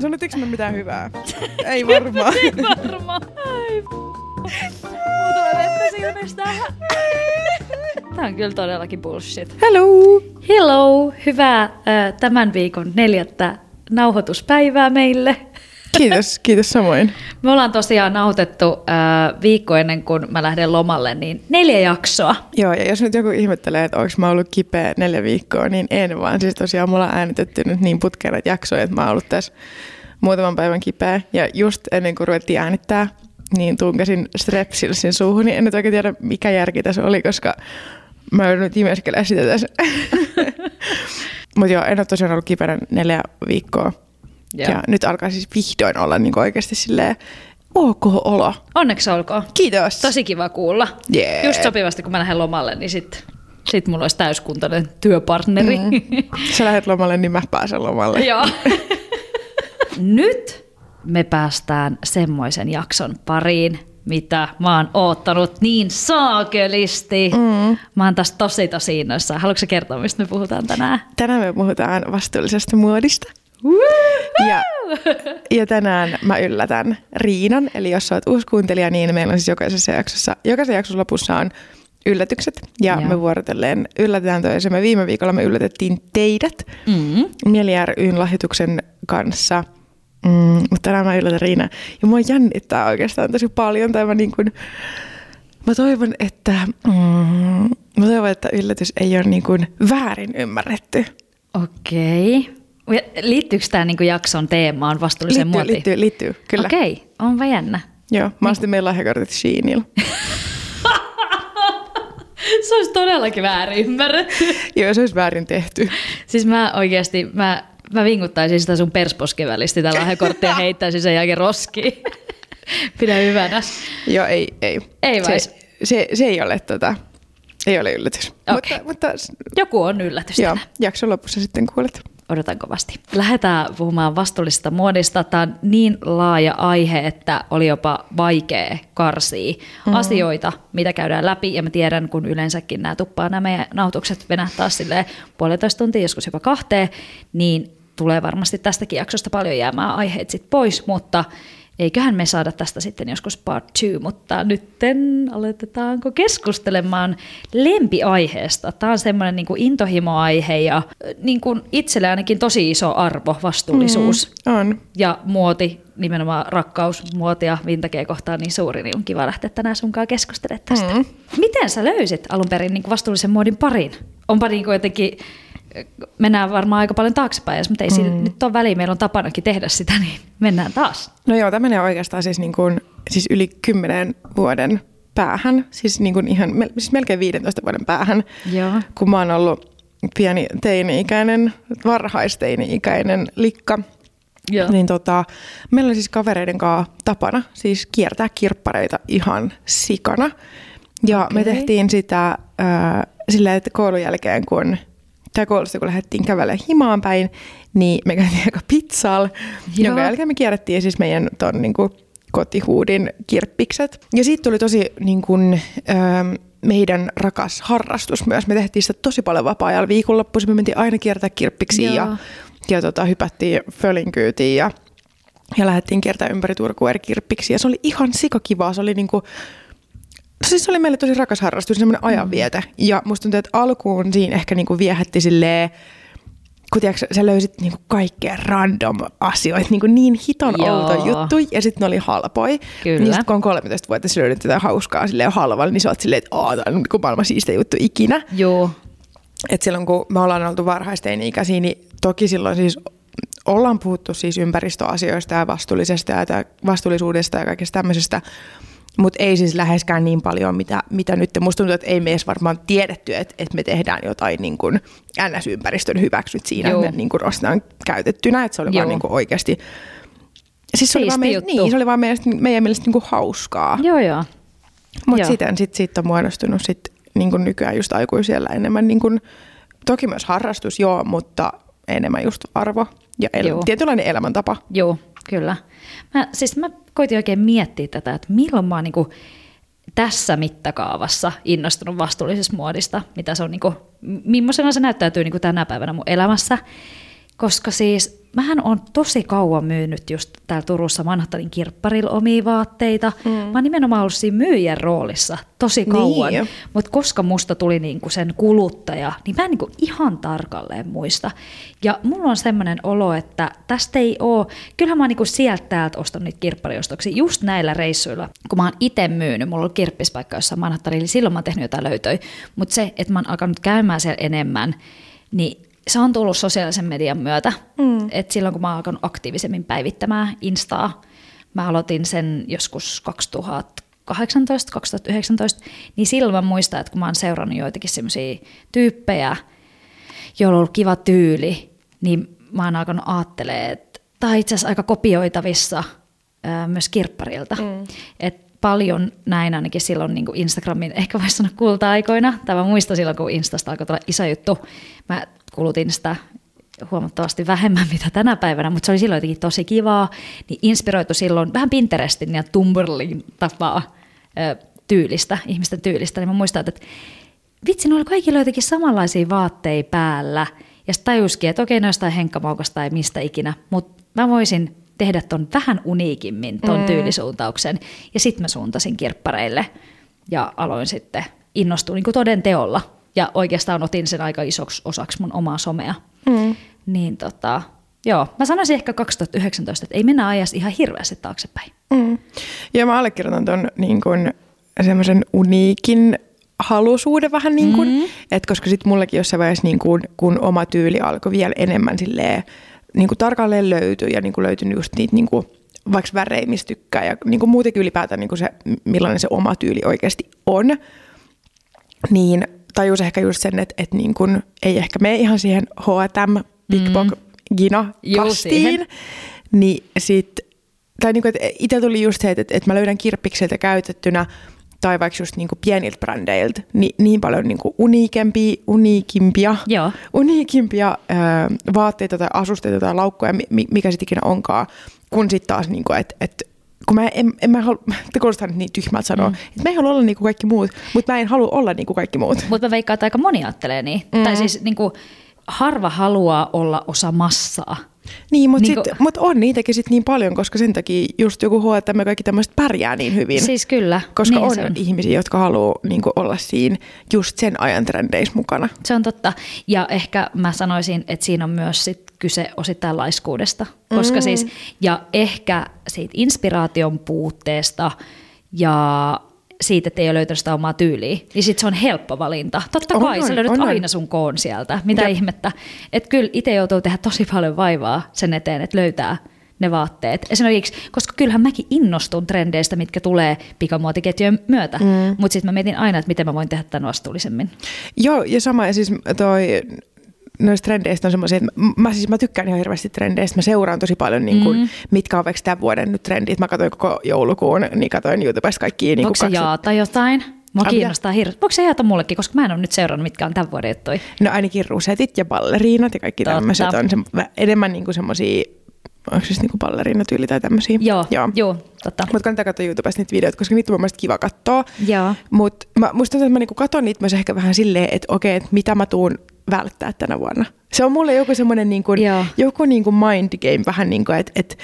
Sanottiinko me mitään hyvää? Ei varmaan. Ei varmaan. Ai. Tää on kyllä todellakin bullshit. Hello! Hello! Hyvää tämän viikon neljättä nauhoituspäivää meille. Kiitos, kiitos samoin. Me ollaan tosiaan nautettu äh, viikko ennen kuin mä lähden lomalle, niin neljä jaksoa. Joo, ja jos nyt joku ihmettelee, että onko mä ollut kipeä neljä viikkoa, niin en vaan. Siis tosiaan mulla on äänitetty nyt niin putkeen jaksoja, että mä oon ollut tässä muutaman päivän kipeä. Ja just ennen kuin ruvettiin äänittää, niin tunkesin strepsilsin suuhun, niin en nyt oikein tiedä, mikä järki tässä oli, koska mä joudun nyt imeskelemään sitä tässä. Mutta joo, en ole tosiaan ollut kipeänä neljä viikkoa. Joo. Ja nyt alkaa siis vihdoin olla niin oikeasti silleen ok olo. Onneksi olkoon. Kiitos. Tosi kiva kuulla. Jee. Just sopivasti, kun mä lähden lomalle, niin sit, sit mulla olisi täyskuntainen työpartneri. Mm. Sä lähdet lomalle, niin mä pääsen lomalle. Joo. Nyt me päästään semmoisen jakson pariin, mitä mä oon oottanut niin saakelisti. Mm. Mä oon taas tosi tosi innoissaan. Haluatko kertoa, mistä me puhutaan tänään? Tänään me puhutaan vastuullisesta muodista. Ja, ja tänään mä yllätän Riinan, eli jos sä oot uusi kuuntelija, niin meillä on siis jokaisessa jaksossa, jokaisen jakson lopussa on yllätykset, ja Joo. me vuorotelleen yllätetään toisemme. Viime viikolla me yllätettiin teidät Mm. Mieli ryn lahjoituksen kanssa, mm, mutta tänään mä yllätän Riina. Ja mua jännittää oikeastaan tosi paljon, tai mä niin kuin, mä toivon, että, mm, mä toivon, että yllätys ei ole niin kuin väärin ymmärretty. Okei. Liittyykö tämä niinku jakson teemaan vastuulliseen Liittyy, muotiin? liittyy, liittyy, kyllä. Okei, onpa jännä. Joo, mä ostin meidän lahjakortit Sheenilla. Se olisi todellakin väärin ymmärretty. Joo, se olisi väärin tehty. Siis mä oikeasti, mä, mä vinguttaisin sitä sun persposkevälistä sitä lahjakorttia ja heittäisin sen jälkeen roskiin. Pidä hyvänä. Joo, ei, ei. Ei vai? Se, se, se ei ole tota, ei ole yllätys. Okei. Mutta, mutta Joku on yllätys joo, tänään. jakson lopussa sitten kuulet. Odotan kovasti. Lähdetään puhumaan vastuullisesta muodista. Tämä on niin laaja aihe, että oli jopa vaikea karsia mm. asioita, mitä käydään läpi. Ja mä tiedän, kun yleensäkin nämä tuppaa nämä meidän nautukset venähtää silleen puolitoista tuntia, joskus jopa kahteen, niin tulee varmasti tästäkin jaksosta paljon jäämään aiheet sit pois, mutta eiköhän me saada tästä sitten joskus part two, mutta nytten aloitetaanko keskustelemaan lempiaiheesta. Tämä on semmoinen niin intohimoaihe ja niin kuin itselle ainakin tosi iso arvo, vastuullisuus mm. On. ja muoti, nimenomaan rakkaus muotia vintakea kohtaan niin suuri, niin on kiva lähteä tänään sunkaan keskustelemaan tästä. Mm. Miten sä löysit alun perin niin kuin vastuullisen muodin parin? Onpa niin kuin jotenkin, mennään varmaan aika paljon taaksepäin, mutta ei mm. sillä nyt ole väliä, meillä on tapanakin tehdä sitä, niin mennään taas. No joo, tämä menee oikeastaan siis, niin kuin, siis yli kymmenen vuoden päähän, siis, niin kuin ihan, siis melkein 15 vuoden päähän, Joo. kun mä oon ollut pieni teini-ikäinen, varhaisteini-ikäinen likka. Joo. Niin tota, meillä oli siis kavereiden kanssa tapana siis kiertää kirppareita ihan sikana. Ja okay. me tehtiin sitä äh, silleen, että koulun jälkeen, kun tai koulusta kun lähdettiin kävelemään himaan päin, niin me käytiin aika pizzalla, Joo. jonka jälkeen me kierrettiin siis meidän ton niin kuin, kotihuudin kirppikset. Ja siitä tuli tosi niin kuin, ähm, meidän rakas harrastus myös. Me tehtiin sitä tosi paljon vapaa-ajalla viikonloppuisin. Me mentiin aina kiertää kirppiksiä ja, ja tota, hypättiin fölin kyytiin ja, ja lähdettiin kiertämään ympäri Turkua eri kirppiksiä. Se oli ihan sikakivaa. Se oli niinku, siis se oli meille tosi rakas harrastus, semmoinen ajanviete. Mm. Ja musta tuntuu, että alkuun siinä ehkä niinku viehätti silleen, kun tiedätkö, sä löysit niinku kaikkea random asioita, niinku niin hiton outo juttu, ja sitten ne oli halpoi. Kyllä. Niin sit kun on 13 vuotta, sä löydät jotain hauskaa silleen halvalla, niin sä oot silleen, että aah, tää on niinku maailman siistein juttu ikinä. Joo. Et silloin kun me ollaan oltu varhaisteini-ikäisiä, niin toki silloin siis ollaan puhuttu siis ympäristöasioista ja vastuullisesta ja vastuullisuudesta ja kaikesta tämmöisestä, mutta ei siis läheskään niin paljon, mitä, mitä nyt. Musta tuntuu, että ei me edes varmaan tiedetty, että, että me tehdään jotain niin kuin NS-ympäristön hyväksyt siinä, Joo. että me niin kuin ostetaan käytettynä, että se oli Joo. vaan niin kuin oikeasti... Siis se oli, vaan meidän, niin, se oli vaan meidän, meidän mielestä niin kuin hauskaa. Joo, joo. Mutta sitten sit siitä on muodostunut sit, niin kuin nykyään just aikuisella enemmän, niin kuin, toki myös harrastus, joo, mutta enemmän just arvo ja el- Joo. tietynlainen elämäntapa. Joo, kyllä. Mä, siis mä koitin oikein miettiä tätä, että milloin mä oon niinku tässä mittakaavassa innostunut vastuullisesta muodista, mitä se on niinku, millaisena se näyttäytyy niinku tänä päivänä mun elämässä. Koska siis mähän on tosi kauan myynyt just täällä Turussa Manhattanin kirpparilla omia vaatteita. Mm. Mä oon nimenomaan ollut siinä myyjän roolissa tosi kauan. Niin. Mutta koska musta tuli niinku sen kuluttaja, niin mä en niinku ihan tarkalleen muista. Ja mulla on semmoinen olo, että tästä ei oo, kyllähän mä oon niinku sieltä täältä ostanut niitä kirppariostoksia just näillä reissuilla. Kun mä oon itse myynyt, mulla on kirppispaikka jossain Manhattanilla, niin silloin mä oon tehnyt jotain löytöjä. Mutta se, että mä oon alkanut käymään siellä enemmän, niin se on tullut sosiaalisen median myötä. Mm. Et silloin kun mä oon alkanut aktiivisemmin päivittämään Instaa, mä aloitin sen joskus 2018, 2019, niin silloin mä muistan, että kun mä oon seurannut joitakin semmoisia tyyppejä, joilla on ollut kiva tyyli, niin mä oon alkanut ajattelemaan, että tämä on itse asiassa aika kopioitavissa ää, myös kirpparilta. Mm. Et paljon näin ainakin silloin niin Instagramin, ehkä voisi sanoa kulta-aikoina, tai mä muistan silloin, kun Instasta alkoi tulla iso juttu. Mä kulutin sitä huomattavasti vähemmän mitä tänä päivänä, mutta se oli silloin jotenkin tosi kivaa, niin inspiroitu silloin vähän Pinterestin ja Tumblrin tapaa ö, tyylistä, ihmisten tyylistä, niin mä muistan, että vitsi, ne oli kaikilla jotenkin samanlaisia vaatteita päällä, ja sitten tajuskin, että okei, noista henkkamaukasta tai mistä ikinä, mutta mä voisin tehdä ton vähän uniikimmin, ton mm. tyylisuuntauksen, ja sitten mä suuntasin kirppareille, ja aloin sitten innostua niin toden teolla ja oikeastaan otin sen aika isoksi osaksi mun omaa somea. Mm. Niin tota, joo, mä sanoisin ehkä 2019, että ei mennä ajasta ihan hirveästi taaksepäin. Mm. Ja mä allekirjoitan ton niin kun, semmoisen uniikin halusuuden vähän niin kuin, mm. että koska sitten mullekin jossain vaiheessa niin kuin, kun oma tyyli alkoi vielä enemmän silleen, niin kuin tarkalleen löytyy ja niin kuin löytynyt just niitä niin kuin, vaikka värejä, mistä tykkää ja niin kuin muutenkin ylipäätään niin kuin se, millainen se oma tyyli oikeasti on, niin tajus ehkä just sen, että, että niin kun ei ehkä mene ihan siihen H&M, Big mm. Gina kastiin. Niin sit, tai niin kuin, että itse tuli just se, että, että mä löydän kirppikseltä käytettynä tai vaikka just niinku pieniltä brändeiltä, niin, niin paljon niinku uniikempia, uniikimpia, Joo. uniikimpia ö, vaatteita tai asusteita tai laukkoja, mikä sitten ikinä onkaan, kun sitten taas, niinku, että et kun mä en, en mä halua, te kuulostaa nyt niin tyhmältä sanoa, mm. että mä en halua olla niin kuin kaikki muut, mutta mä en halua olla niin kuin kaikki muut. Mutta mä veikkaan, että aika moni ajattelee niin. Mm. Tai siis niin kuin, harva haluaa olla osa massaa. Niin, mutta, niin kun... mut on niitäkin sit niin paljon, koska sen takia just joku me kaikki tämmöiset pärjää niin hyvin. Siis kyllä. Koska niin on, on ihmisiä, jotka haluaa niin olla siinä just sen ajan trendeissä mukana. Se on totta. Ja ehkä mä sanoisin, että siinä on myös sit kyse osittain laiskuudesta. Koska mm. siis, ja ehkä siitä inspiraation puutteesta ja siitä, että ei ole löytänyt sitä omaa tyyliä, niin sitten se on helppo valinta. Totta on, kai, on, sä löydät on, aina sun koon sieltä. Mitä ja. ihmettä. Että kyllä itse joutuu tehdä tosi paljon vaivaa sen eteen, että löytää ne vaatteet. Esimerkiksi, koska kyllähän mäkin innostun trendeistä, mitkä tulee pikamuotiketjujen myötä, mm. mutta sitten mä mietin aina, että miten mä voin tehdä tämän vastuullisemmin. Joo, ja sama, ja siis toi noista trendeistä on semmoisia, että mä, siis mä tykkään ihan hirveästi trendeistä. Mä seuraan tosi paljon, niin kuin, mm. mitkä on vaikka tämän vuoden nyt trendit. Mä katsoin koko joulukuun, niin katsoin YouTubesta kaikki. Niin Onko se jaata jotain? Mua kiinnostaa hirveästi. Voiko se jaata mullekin, koska mä en ole nyt seurannut, mitkä on tämän vuoden juttuja. No ainakin rusetit ja balleriinat ja kaikki tämmöiset on se, enemmän niin semmoisia onko se niinku balleriinatyyli tai tämmöisiä. Joo, joo. joo totta. Mutta kannattaa katsoa YouTubesta niitä videoita, koska niitä on mun mielestä kiva katsoa. Joo. Mutta musta tuntuu, että mä niinku katson niitä myös ehkä vähän silleen, että okei, että mitä mä tuun välttää tänä vuonna. Se on mulle joku semmoinen niin kuin, joku niin kuin mind game vähän niin kuin, että, että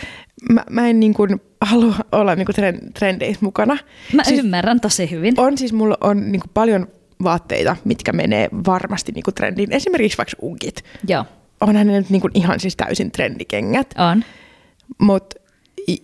mä, mä en niin kuin halua olla niin kuin trendeissä mukana. Mä siis ymmärrän tosi hyvin. On siis mulla on niin kuin paljon vaatteita, mitkä menee varmasti niin kuin trendiin. Esimerkiksi vaikka unkit. Joo. Onhan ne nyt niin kuin ihan siis täysin trendikengät. On. Mutta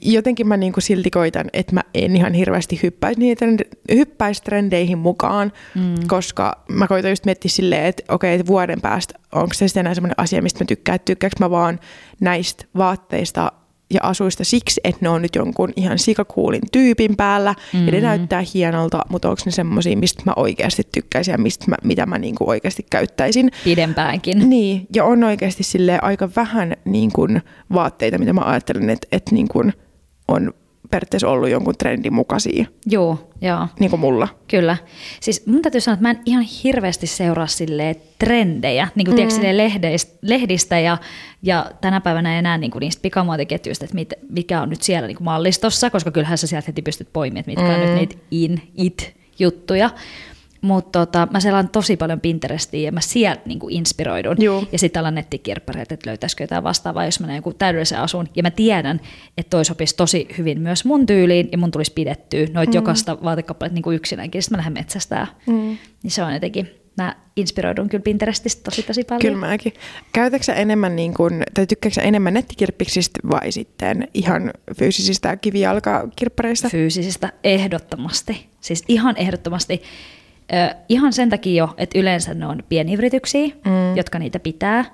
jotenkin mä niinku silti koitan, että mä en ihan hirveästi hyppäisi, niitä, hyppäisi trendeihin mukaan, mm. koska mä koitan just miettiä silleen, että okei, että vuoden päästä onko se sitten enää semmoinen asia, mistä mä tykkään, että tykkääkö mä vaan näistä vaatteista ja asuista siksi, että ne on nyt jonkun ihan sikakuulin tyypin päällä mm-hmm. ja ne mm. näyttää hienolta, mutta onko ne semmoisia, mistä mä oikeasti tykkäisin ja mistä mä, mitä mä niinku oikeasti käyttäisin. Pidempäänkin. Niin, ja on oikeasti sille aika vähän niin kuin vaatteita, mitä mä ajattelen, että, että niin kuin on periaatteessa ollut jonkun trendin mukaisia. Joo, joo. Niin kuin mulla. Kyllä. Siis mun täytyy sanoa, että mä en ihan hirveästi seuraa silleen trendejä, niin kuin mm. tiedätkö, lehdistä, lehdistä ja, ja tänä päivänä enää niin kuin niistä pikamuotiketjuista, että mit, mikä on nyt siellä niin kuin mallistossa, koska kyllähän sä sieltä heti pystyt poimimaan, että mitkä mm. on nyt mm. niitä in, it juttuja. Mutta tota, mä selaan tosi paljon Pinterestiin ja mä sieltä niinku inspiroidun. Juu. Ja sitten alan nettikirppareita, että löytäisikö jotain vastaavaa, jos mä näen joku täydellisen asun. Ja mä tiedän, että toi sopisi tosi hyvin myös mun tyyliin ja mun tulisi pidettyä noit mm. jokaista vaatekappaletta niinku yksinäänkin. Sitten mä lähden metsästään. Mm. Niin se on jotenkin, mä inspiroidun kyllä Pinterestistä tosi tosi paljon. Kyllä mäkin. Käytätkö sä enemmän, niin kun, tai tykkääkö sä enemmän nettikirppiksistä vai sitten ihan fyysisistä kivijalkakirppareista? Fyysisistä ehdottomasti. Siis ihan ehdottomasti. Ö, ihan sen takia jo, että yleensä ne on pieniyrityksiä, mm. jotka niitä pitää.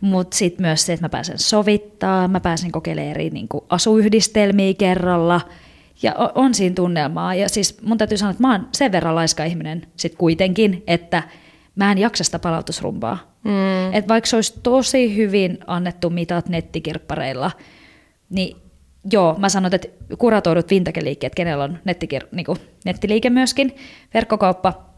Mutta sitten myös se, että mä pääsen sovittaa, mä pääsen kokeilemaan eri niin kuin asuyhdistelmiä kerralla. Ja on, on siinä tunnelmaa. Ja siis mun täytyy sanoa, että mä oon sen verran laiska ihminen sit kuitenkin, että mä en jaksa sitä palautusrumpaa. Mm. Et vaikka se olisi tosi hyvin annettu mitat nettikirppareilla, niin joo, mä sanon, että kuratoidut vintage-liikkeet, kenellä on nettikir- niin kuin nettiliike myöskin, verkkokauppa,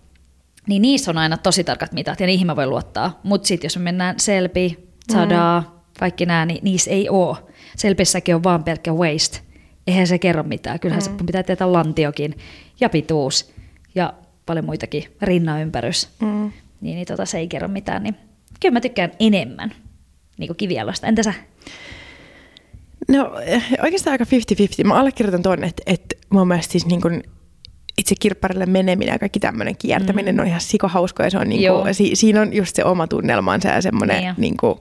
niin niissä on aina tosi tarkat mitat ja niihin mä voin luottaa. Mutta sitten jos me mennään Selpi, Zadaa, mm. kaikki nämä, niin niissä ei ole. Selpissäkin on vaan pelkkä waste. Eihän se kerro mitään. Kyllähän mm. se pitää tietää lantiokin ja pituus ja paljon muitakin rinnanympärys. Mm. Niin, niin tota, se ei kerro mitään. Niin kyllä mä tykkään enemmän niin kuin kivialosta. Entä sä? No oikeastaan aika 50-50. Mä allekirjoitan tuonne, että, että mun mielestä siis niin kuin itse kirpparille meneminen ja kaikki tämmöinen kiertäminen mm. on ihan sikohauskoa ja se on niin kuin, si, siinä on just se oma tunnelmansa ja semmoinen niin, niin kuin,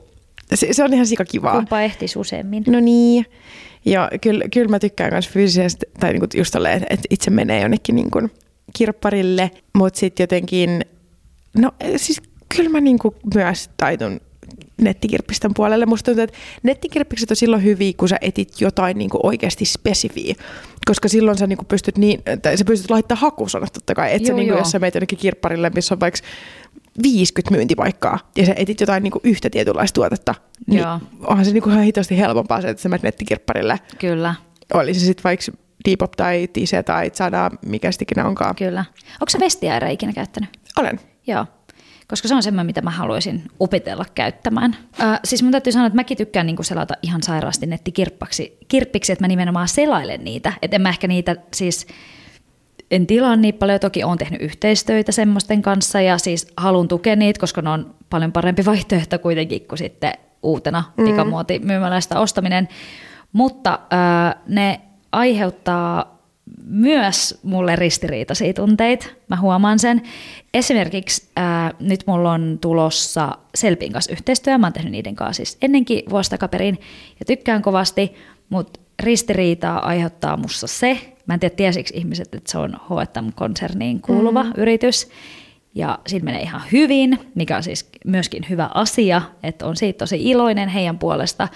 se, se, on ihan sikakivaa. Kumpa ehtis useammin. No niin. Ja kyllä, kyllä mä tykkään myös fyysisesti, tai niin kuin just tolleen, että itse menee jonnekin niin kuin kirpparille, mutta sitten jotenkin, no siis kyllä mä niin kuin myös taitun nettikirppisten puolelle. Musta tuntuu, että nettikirppikset on silloin hyviä, kun sä etit jotain niin kuin oikeasti spesifiä. Koska silloin sä niin kuin pystyt, niin, tai sä pystyt laittamaan hakusanat totta kai. Et sä, niin kuin, jos sä meet jonnekin kirpparille, missä on vaikka 50 myyntipaikkaa ja sä etit jotain niin kuin yhtä tietynlaista tuotetta, niin joo. onhan se niin kuin ihan hitosti helpompaa se, että sä menet nettikirpparille. Kyllä. Oli se sitten vaikka Depop tai Tise tai Zada, mikä sitten onkaan. Kyllä. Onko sä vestiairaa ikinä käyttänyt? Olen. Joo koska se on semmoinen, mitä mä haluaisin opetella käyttämään. Äh, siis mun täytyy sanoa, että mäkin tykkään niinku selata ihan sairaasti nettikirppiksi, kirppiksi, että mä nimenomaan selailen niitä. Että en mä ehkä niitä siis, en tilaa niin paljon, toki olen tehnyt yhteistöitä semmoisten kanssa ja siis haluan tukea niitä, koska ne on paljon parempi vaihtoehto kuitenkin kuin sitten uutena mm. pikamuoti myymäläistä ostaminen. Mutta äh, ne aiheuttaa myös mulle ristiriitaisia tunteita, mä huomaan sen. Esimerkiksi ää, nyt mulla on tulossa Selpin kanssa yhteistyö, mä oon tehnyt niiden kanssa siis ennenkin vuostakaperin ja tykkään kovasti, mutta ristiriitaa aiheuttaa mussa se, mä en tiedä tiesiksi ihmiset, että se on H&M-konserniin kuuluva mm-hmm. yritys, ja siinä menee ihan hyvin, mikä on siis myöskin hyvä asia, että on siitä tosi iloinen heidän puolesta,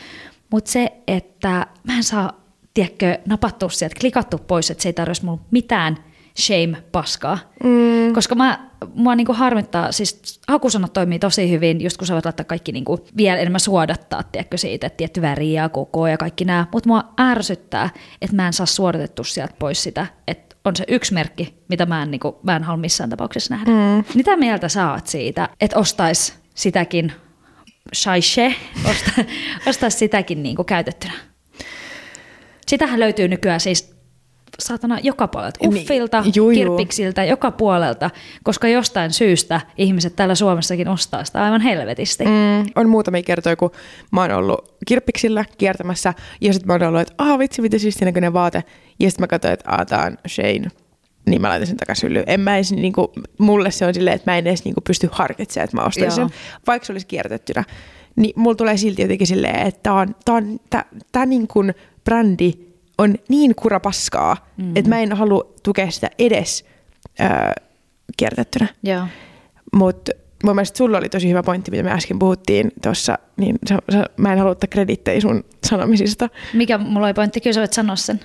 mutta se, että mä en saa tiedätkö, napattu sieltä, klikattu pois, että se ei tarvitsisi mulle mitään shame-paskaa. Mm. Koska mä, mua niinku harmittaa, siis hakusanat toimii tosi hyvin, just kun sä voit laittaa kaikki niinku vielä enemmän suodattaa, tiedätkö, siitä, että tietty väri ja koko ja kaikki nämä. Mutta mua ärsyttää, että mä en saa suodatettu sieltä pois sitä, että on se yksi merkki, mitä mä en, niinku, mä en halua missään tapauksessa nähdä. Mm. Mitä mieltä sä oot siitä, että ostais sitäkin shaishe, osta, ostaisi sitäkin niinku käytettynä? Sitähän löytyy nykyään siis saatana joka puolelta, niin, uffilta, niin, juu, kirppiksiltä, joka puolelta, koska jostain syystä ihmiset täällä Suomessakin ostaa sitä aivan helvetisti. Mm, on muutamia kertoja, kun mä oon ollut kirppiksillä kiertämässä, ja sitten mä oon ollut, että ah vitsi, mitä siistiä näköinen vaate, ja sitten mä katsoin, että ah, tää on Shane, niin mä laitan sen takaisin yli. En mä edes, niin kuin, mulle se on silleen, että mä en edes niin kuin, pysty harkitsemaan, että mä ostaisin sen, vaikka se olisi kiertettynä. Niin mulla tulee silti jotenkin silleen, että tää on, tää on tää, tää niin kuin brändi on niin kurapaskaa, mm. että mä en halua tukea sitä edes ää, kiertettynä. Mutta mun mielestä sulla oli tosi hyvä pointti, mitä me äsken puhuttiin tuossa, niin sä, sä, mä en halua ottaa kredittejä sun sanomisista. Mikä mulla oli pointti? Kyllä sä voit sanoa sen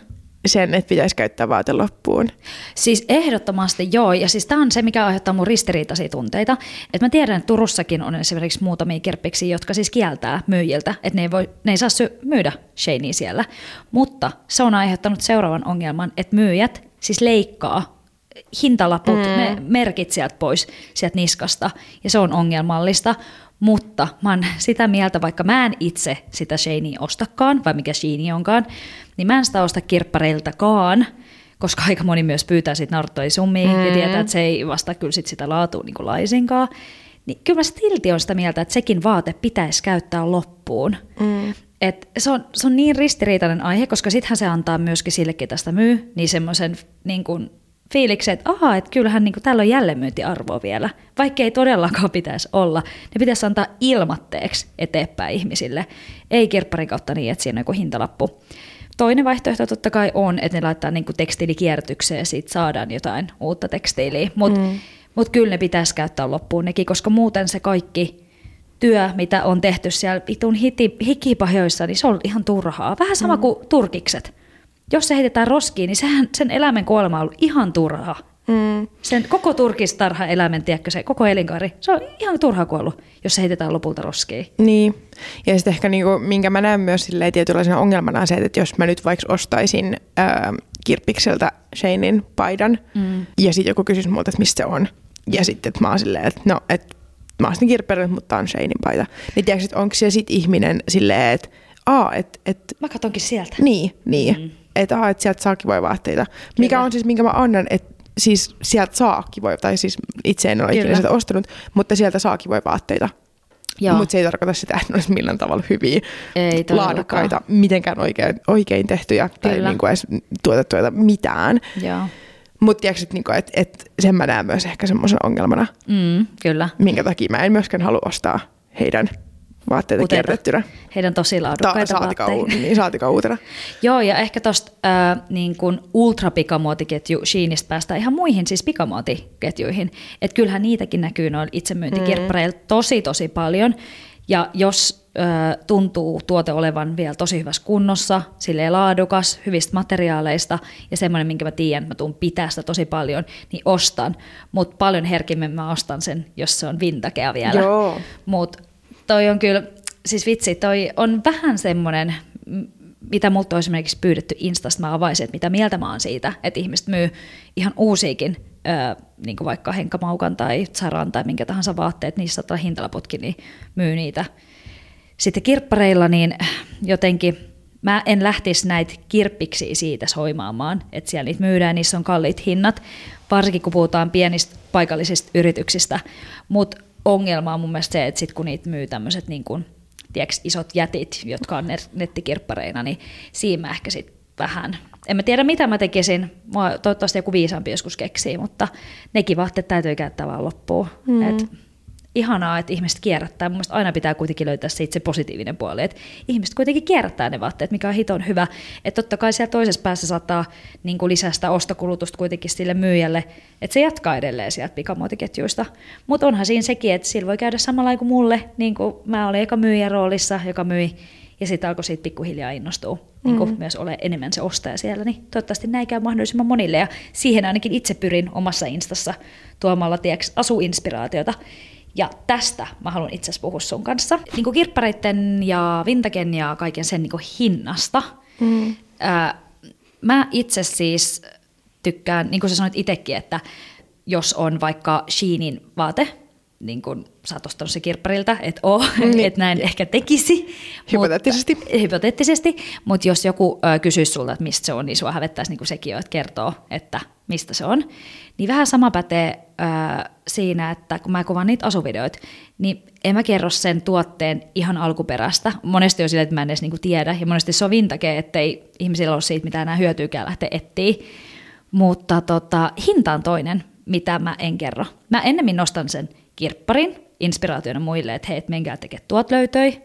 sen, että pitäisi käyttää vaate loppuun. Siis ehdottomasti joo, ja siis tämä on se, mikä aiheuttaa mun ristiriitaisia tunteita. Että mä tiedän, että Turussakin on esimerkiksi muutamia kirppiksi, jotka siis kieltää myyjiltä, että ne ei, voi, ne ei saa sy- myydä Shanea siellä. Mutta se on aiheuttanut seuraavan ongelman, että myyjät siis leikkaa hintalaput, mm. ne merkit sieltä pois sieltä niskasta, ja se on ongelmallista. Mutta mä oon sitä mieltä, vaikka mä en itse sitä Shanea ostakaan, vai mikä Sheini onkaan, niin mä en sitä osta kirppareiltakaan, koska aika moni myös pyytää siitä narttoisummia mm. ja tietää, että se ei vastaa kyllä sit sitä laatua niin kuin laisinkaan. Niin kyllä mä silti on sitä mieltä, että sekin vaate pitäisi käyttää loppuun. Mm. Et se, on, se on niin ristiriitainen aihe, koska sittenhän se antaa myöskin sillekin tästä myy, niin semmoisen niin kuin fiiliksen, että aha, että kyllähän niin kuin, täällä on jälleenmyyntiarvoa vielä, vaikka ei todellakaan pitäisi olla. Ne pitäisi antaa ilmatteeksi eteenpäin ihmisille, ei kirpparin kautta niin, että siinä on joku hintalappu. Toinen vaihtoehto totta kai on, että ne laittaa niin kuin tekstiilikierrätykseen ja siitä saadaan jotain uutta tekstiiliä, mutta mm. mut kyllä ne pitäisi käyttää loppuun nekin, koska muuten se kaikki työ, mitä on tehty siellä vitun hikipahjoissa, niin se on ihan turhaa. Vähän sama mm. kuin turkikset jos se heitetään roskiin, niin sehän, sen eläimen kuolema on ollut ihan turha. Mm. Sen koko turkistarha eläimen, tiedätkö, se koko elinkaari, se on ihan turha kuollut, jos se heitetään lopulta roskiin. Niin, ja sitten ehkä niinku, minkä mä näen myös tietynlaisena ongelmana se, että jos mä nyt vaikka ostaisin ää, kirppikseltä Shanein paidan, mm. ja sitten joku kysyisi multa, että mistä se on, ja sitten että mä oon silleen, että no, että mä oon sitten mutta on Shanein paita. Niin tiedätkö, onko se sitten ihminen silleen, että aa, että... Et, mä katonkin sieltä. Niin, niin. Mm että, aha, että sieltä saa kivoja vaatteita. Mikä on siis, minkä mä annan, että siis sieltä saa kivoja, tai siis itse en ole ikinä sitä ostanut, mutta sieltä saa kivoja vaatteita. Mutta se ei tarkoita sitä, että ne olisi millään tavalla hyviä, ei laadukkaita, mitenkään oikein, oikein tehtyjä Kyllä. tai niinku edes tuotettuja mitään. Mutta tiedätkö, että niinku, et, et sen mä näen myös ehkä semmoisen ongelmana. Mm, kyllä. Minkä takia mä en myöskään halua ostaa heidän vaatteita Uteita. kierrättynä. Heidän tosi laadukkaita Ta- saatika vaatteita. niin, saatika uutena. Joo, ja ehkä tuosta äh, niin ultrapikamuotiketju Sheenistä päästään ihan muihin siis pikamuotiketjuihin. Että kyllähän niitäkin näkyy noilla itsemyyntikirppareilla mm. tosi tosi paljon. Ja jos äh, tuntuu tuote olevan vielä tosi hyvässä kunnossa, sille laadukas, hyvistä materiaaleista ja semmoinen, minkä mä tiedän, että mä tuun pitää sitä tosi paljon, niin ostan. Mutta paljon herkimmin mä ostan sen, jos se on vintagea vielä. Mutta toi on kyllä, siis vitsi, toi on vähän semmoinen, mitä multa on esimerkiksi pyydetty Instasta, mä avaisin, että mitä mieltä mä oon siitä, että ihmiset myy ihan uusiakin, ö, niin kuin vaikka Henkkamaukan tai Zaran tai minkä tahansa vaatteet, niissä saattaa hintalaputkin, niin myy niitä. Sitten kirppareilla, niin jotenkin mä en lähtisi näitä kirppiksi siitä soimaamaan, että siellä niitä myydään, niissä on kalliit hinnat, varsinkin kun puhutaan pienistä paikallisista yrityksistä, mutta ongelma on mun mielestä se, että sit kun niitä myy tämmöiset niin kuin, isot jätit, jotka on nettikirppareina, niin siinä mä ehkä sitten vähän, en mä tiedä mitä mä tekisin, Mua toivottavasti joku viisaampi joskus keksii, mutta nekin vaatteet täytyy käyttää vaan loppuun. Mm. Et ihanaa, että ihmiset kierrättää. Mun mielestä aina pitää kuitenkin löytää siitä se positiivinen puoli, että ihmiset kuitenkin kierrättää ne vaatteet, mikä on hiton hyvä. Että totta kai siellä toisessa päässä saattaa niin kuin lisää sitä ostokulutusta kuitenkin sille myyjälle, että se jatkaa edelleen sieltä pikamuotiketjuista. Mutta onhan siinä sekin, että sillä voi käydä samalla kuin mulle, niin kuin mä olin eka myyjän roolissa, joka myi ja sitten alkoi siitä pikkuhiljaa innostua, niin mm. myös ole enemmän se ostaja siellä, niin toivottavasti näin käy mahdollisimman monille, ja siihen ainakin itse pyrin omassa instassa tuomalla, tieks, asuinspiraatiota, ja tästä mä haluan itse asiassa puhua sun kanssa. Niin kuin kirppareiden ja vintagen ja kaiken sen niin kuin hinnasta. Mm. Ää, mä itse siis tykkään, niin kuin sä sanoit itsekin, että jos on vaikka Sheenin vaate, niin kuin sä oot ostanut se kirpparilta, että oo, niin. että näin ehkä tekisi. Hypoteettisesti. Mutta, hypoteettisesti, mutta jos joku ö, kysyisi sulta, että mistä se on, niin sua hävettäisi niin kuin sekin jo, että kertoo, että mistä se on. Niin vähän sama pätee ö, siinä, että kun mä kuvaan niitä asuvideoita, niin en mä kerro sen tuotteen ihan alkuperäistä. Monesti on sillä, että mä en edes niinku tiedä, ja monesti se on vintage, ettei ihmisillä ole siitä mitään enää hyötyykään lähteä etsiä. Mutta tota, hinta on toinen, mitä mä en kerro. Mä ennemmin nostan sen kirpparin inspiraationa muille, että hei, et menkää tekemään tuot löytöi.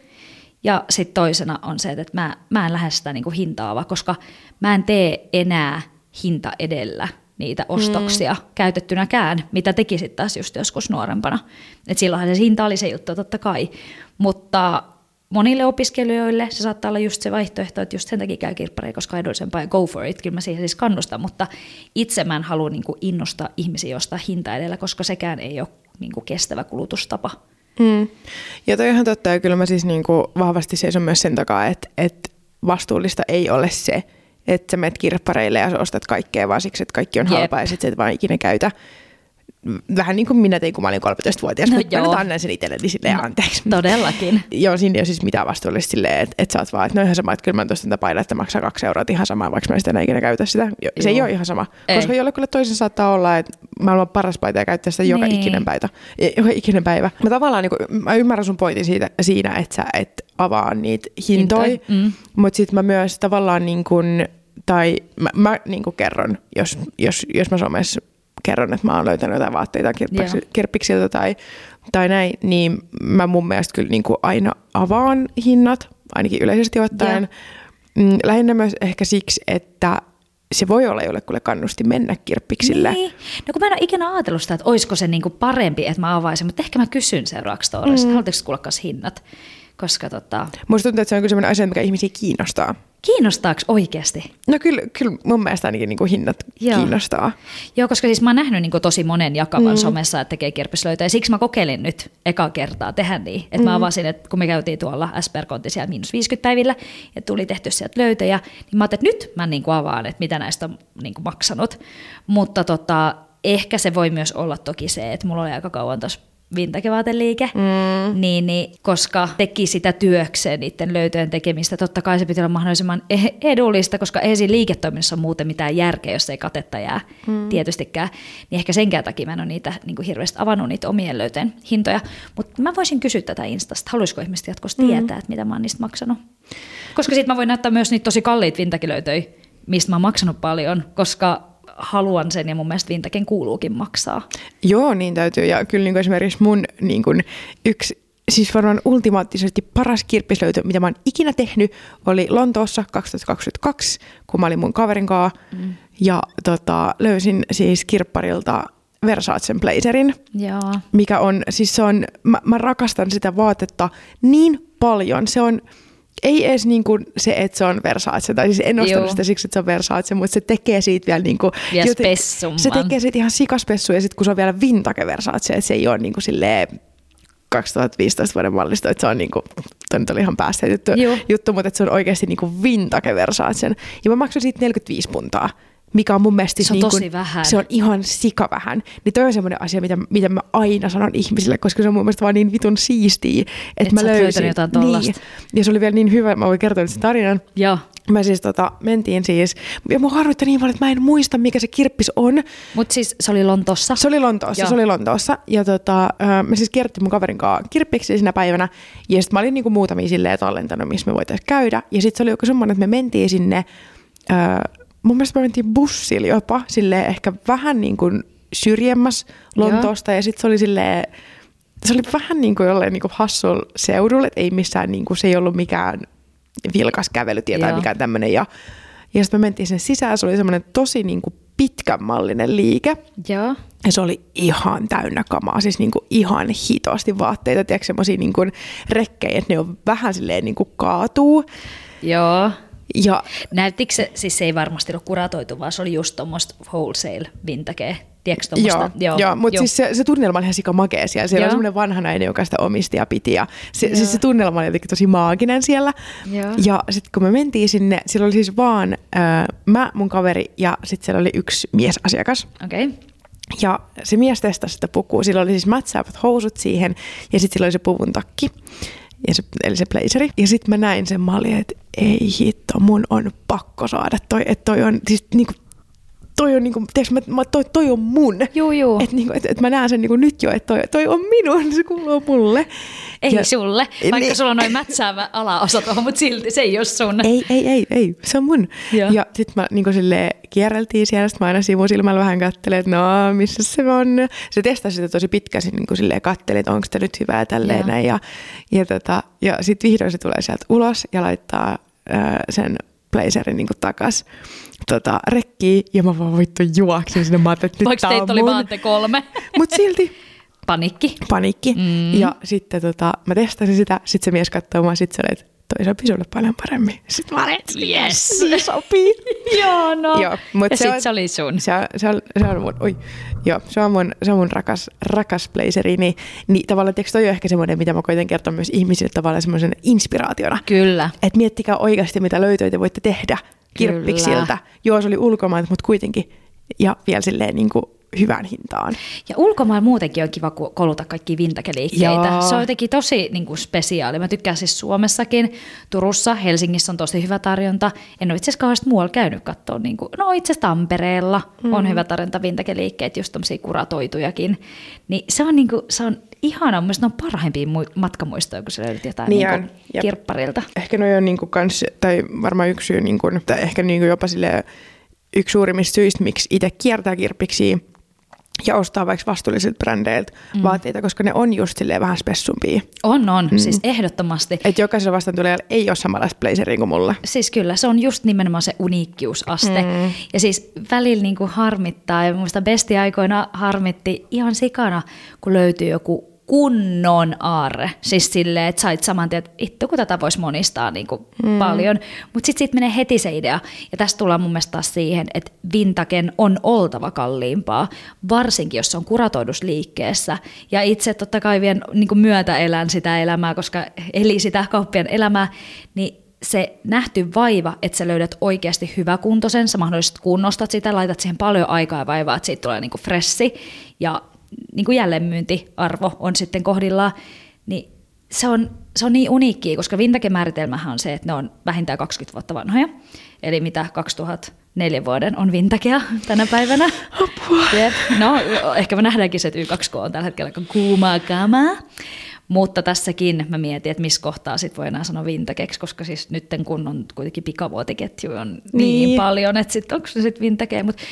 Ja sitten toisena on se, että mä, mä en lähde sitä niinku hintaava, koska mä en tee enää hinta edellä niitä ostoksia mm. käytettynäkään, mitä tekisit taas just joskus nuorempana. Et silloinhan se hinta oli se juttu totta kai, mutta monille opiskelijoille se saattaa olla just se vaihtoehto, että just sen takia käy kirppareja, koska edullisempaa ja go for it, kyllä mä siihen siis kannustan, mutta itse mä en halua niin kuin innostaa ihmisiä jostain hinta edellä, koska sekään ei ole niin kuin kestävä kulutustapa. Mm. Ja toi ihan totta, ja kyllä mä siis niin kuin vahvasti seison myös sen takaa, että, että vastuullista ei ole se, että sä menet kirppareille ja sä ostat kaikkea vaan siksi, että kaikki on halpaa ja sit sä et vaan ikinä käytä. Vähän niin kuin minä tein, kun mä olin 13-vuotias, No mutta mä nyt annan sen itselleni silleen No, anteeksi. Todellakin. Joo, siinä ei ole siis mitään vastuullista silleen, että, että sä oot vaan, että no ihan sama, että kyllä mä tuosta tätä että maksaa kaksi euroa, että ihan sama, vaikka mä en sitä enää ikinä käytä sitä. Jo- Se ei ole ihan sama, Ei. koska jollekulle toisen saattaa olla, että maailman paras paita ja käyttää sitä joka Niin. ikinen päivä. Joka ikinen päivä. Mä tavallaan, niin kuin, mä ymmärrän sun pointin siitä, siinä, että sä et avaa niitä hintoja, Hintoja, mm. mutta sitten mä myös tavallaan niin kuin, tai mä, mä niin kuin kerron, jos, jos, jos mä somessa kerron, että mä oon löytänyt jotain vaatteita kirppiksiltä tai, tai näin, niin mä mun mielestä kyllä niin kuin aina avaan hinnat, ainakin yleisesti ottaen. Mm, Lähinnä myös ehkä siksi, että se voi olla jollekulle kannusti mennä kirppiksille. Niin. No kun mä en ole ikinä ajatellut sitä, että olisiko se niinku parempi, että mä avaisin, mutta ehkä mä kysyn seuraavaksi storissa, mm. haluatteko kuulla hinnat? Koska tota, Musta tuntuu, että se on kyllä sellainen asia, mikä ihmisiä kiinnostaa. kiinnostaako oikeasti? No kyllä, kyllä mun mielestä ainakin niin kuin hinnat Joo. kiinnostaa. Joo, koska siis mä oon nähnyt niin tosi monen jakavan mm. somessa, että tekee kirpislöitä. Ja siksi mä kokeilin nyt eka kertaa tehdä niin. Että mm. mä avasin, että kun me käytiin tuolla SPR-kontti siellä miinus 50 päivillä ja tuli tehty sieltä löytöjä, niin mä ajattelin, että nyt mä niin kuin avaan, että mitä näistä on niin kuin maksanut. Mutta tota, ehkä se voi myös olla toki se, että mulla oli aika kauan tuossa vintagevaateliike, mm. niin, niin, koska teki sitä työkseen niiden löytöjen tekemistä. Totta kai se pitää olla mahdollisimman e- edullista, koska ei siinä liiketoiminnassa ole muuten mitään järkeä, jos ei katetta jää mm. tietystikään. Niin ehkä senkään takia mä en ole niitä niin kuin hirveästi avannut niitä omien löytöjen hintoja. Mutta mä voisin kysyä tätä Instasta. Haluaisiko ihmiset jatkossa tietää, mm. että mitä mä oon niistä maksanut? Koska sitten mä voin näyttää myös niitä tosi kalliita vintakilöitöjä, mistä mä oon maksanut paljon, koska haluan sen ja mun mielestä vintaken kuuluukin maksaa. Joo, niin täytyy. Ja kyllä niin kuin esimerkiksi mun niin kuin yksi, siis varmaan ultimaattisesti paras kirppislöytö, mitä mä oon ikinä tehnyt, oli Lontoossa 2022, kun mä olin mun kaverin kanssa. Mm. Ja tota, löysin siis kirpparilta Versacen blazerin, Joo. mikä on, siis se on, mä, mä rakastan sitä vaatetta niin paljon. Se on, ei edes niin kuin se, että se on Versace, tai siis en ostanut Joo. sitä siksi, että se on Versace, mutta se tekee siitä vielä niin kuin, spessumman. se tekee siitä ihan sikaspessu, ja sitten kun se on vielä vintage Versace, että se ei ole niin kuin silleen 2015 vuoden mallista, että se on niinku, toi nyt oli ihan päästä juttu, juttu mutta että se on oikeasti niinku vintage Versacen. Ja mä maksoin siitä 45 puntaa, mikä on mun mielestä Se on niinku, tosi vähän. Se on ihan sika vähän. Niin toi on semmoinen asia, mitä, mitä mä aina sanon ihmisille, koska se on mun mielestä vaan niin vitun siistiä, että Et mä löysin. jotain tollasta. niin. Ja se oli vielä niin hyvä, mä voin kertoa nyt sen tarinan. Joo. Mä siis tota, mentiin siis, ja mua harvittaa niin paljon, että mä en muista, mikä se kirppis on. Mutta siis se oli Lontossa. Se oli Lontoossa, Joo. se oli Lontoossa. Ja tota, me siis kierrettiin mun kaverin kanssa kirppiksi sinä päivänä. Ja sitten mä olin niinku muutamia silleen tallentanut, missä me voitaisiin käydä. Ja sitten se oli joku semmoinen, että me mentiin sinne, ö, mun mielestä me mentiin bussilla jopa, silleen ehkä vähän niin kuin syrjemmäs Lontoosta. Ja sitten se oli silleen, se oli vähän niin kuin jolleen niin kuin hassul seudulla, että ei missään, niin kuin, se ei ollut mikään vilkas kävelytie tai Joo. mikään tämmöinen. Ja, ja sitten me mentiin sinne sisään, se oli semmoinen tosi niin kuin pitkän mallinen liike. Joo. Ja se oli ihan täynnä kamaa, siis niinku ihan hitoasti vaatteita, tiedätkö semmosia niinku rekkejä, että ne on vähän silleen niinku kaatuu. Joo. Ja Näyttikö se, siis se ei varmasti ollut kuratoitu, vaan se oli just tuommoista wholesale vintakea. Tiedätkö Joo, joo, joo mutta siis se, se tunnelma oli ihan sika makea siellä. Siellä Joo. on semmoinen vanha nainen, joka sitä omisti ja piti. Ja se, Joo. siis se tunnelma oli jotenkin tosi maaginen siellä. Joo. Ja sitten kun me mentiin sinne, siellä oli siis vaan äh, mä, mun kaveri ja sitten siellä oli yksi miesasiakas. Okei. Okay. Ja se mies testasi sitä pukua. Sillä oli siis mätsäävät housut siihen ja sitten sillä oli se puvun takki. Ja se, eli se blazeri. Ja sitten mä näin sen, mä olin, että ei hitto, mun on pakko saada toi. Että toi on, siis niinku, toi on niinku, tiiäks, mä, mä, toi, toi on mun. Juu, juu. Että niinku, et, et mä näen sen niinku nyt jo, että toi, toi on minun, se kuuluu mulle. Ei ja, sulle, vaikka Niin. sulla on noin mätsäävä alaosa tuohon, mutta silti se ei ole sun. Ei, ei, ei, ei, se on mun. Joo. Ja sitten mä niinku silleen kierreltiin siellä, sit mä aina sivusilmällä vähän kattelin, että no, missä se on. Se testasi sitä tosi pitkäsi, niinku silleen kattelin, että onko tämä nyt hyvää tälleen näin. Ja, ja, tota, ja sitten vihdoin se tulee sieltä ulos ja laittaa sen blazerin niinku takas tota, rekkiin. Ja mä vaan vittu juoksin sinne, mä ajattelin, että nyt Vaikka teitä oli mun. vaan te kolme. Mut silti Panikki. panikki. Mm. Ja sitten tota, mä testasin sitä, sitten se mies katsoi mua, sitten se oli, että toi sopii sulle paljon paremmin. Sitten mä olin, Yes. niin sopii. Joo, no. Joo, mut ja se sit on- se oli sun. Se on, se on, se on mun, oi, joo, se on mun, se on mun rakas, rakas blazeri, niin, niin tavallaan, tiiäks, toi on ehkä semmoinen, mitä mä koitan kertoa myös ihmisille tavallaan semmoisen inspiraationa. Kyllä. Että miettikää oikeasti, mitä löytöitä voitte tehdä kirppiksiltä. Joo, se oli ulkomailta, mutta kuitenkin. Ja vielä silleen niin kuin hyvään hintaan. Ja ulkomailla muutenkin on kiva koluta kaikki vintage-liikkeitä. Joo. Se on jotenkin tosi niin kuin spesiaali. Mä tykkään siis Suomessakin, Turussa, Helsingissä on tosi hyvä tarjonta. En ole itse asiassa kauheasti muualla käynyt katsoa. Niin kuin, no itse Tampereella mm. on hyvä tarjonta vintage-liikkeet, just tommosia kuratoitujakin. Niin se on, niin kuin, se on ihana. Mun ne on parhaimpia mu- matkamuistoja, kun sä löydät jotain Niin niin kuin kirpparilta. Ehkä noi on niinku kans, tai varmaan yksi syy, niinku, tai ehkä niinku jopa sille yksi suurimmista syistä, miksi itse kiertää kirppiksiä ja ostaa vaikka vastuullisilta brändeiltä mm. vaatteita, koska ne on just silleen vähän spessumpia. On, on. Mm. Siis ehdottomasti. Että jokaisella vastaan tulee ei ole samanlaista blazeria kuin mulla. Siis kyllä, se on just nimenomaan se uniikkiusaste. Mm. Ja siis välillä niin kuin harmittaa, ja muista bestiaikoina harmitti ihan sikana, kun löytyy joku kunnon aarre. Siis silleen, että sait saman tien, että itse kun tätä voisi monistaa niin kuin mm. paljon. Mutta sitten siitä menee heti se idea. Ja tästä tullaan mun mielestä taas siihen, että vintaken on oltava kalliimpaa, varsinkin jos se on kuratoidusliikkeessä. Ja itse totta kai vien niin kuin myötä elän sitä elämää, koska eli sitä kauppien elämää, niin se nähty vaiva, että sä löydät oikeasti hyväkuntoisen, sä mahdollisesti kunnostat sitä, laitat siihen paljon aikaa ja vaivaa, että siitä tulee niinku fressi ja niinku jälleenmyyntiarvo on sitten kohdillaan, niin se on, se on niin uniikkiä, koska vintage-määritelmähän on se, että ne on vähintään 20 vuotta vanhoja. Eli mitä 2004 vuoden on vintakea tänä päivänä. Apua. Jep. No, ehkä me nähdäänkin se, että Y2K on tällä hetkellä kuumaa kamaa. Mutta tässäkin mä mietin, että missä kohtaa sit voi enää sanoa vintageksi, koska siis nyt kun on kuitenkin pikavuotiketju on niin, niin. Niin. paljon, että sit onko se sitten vintage, mutta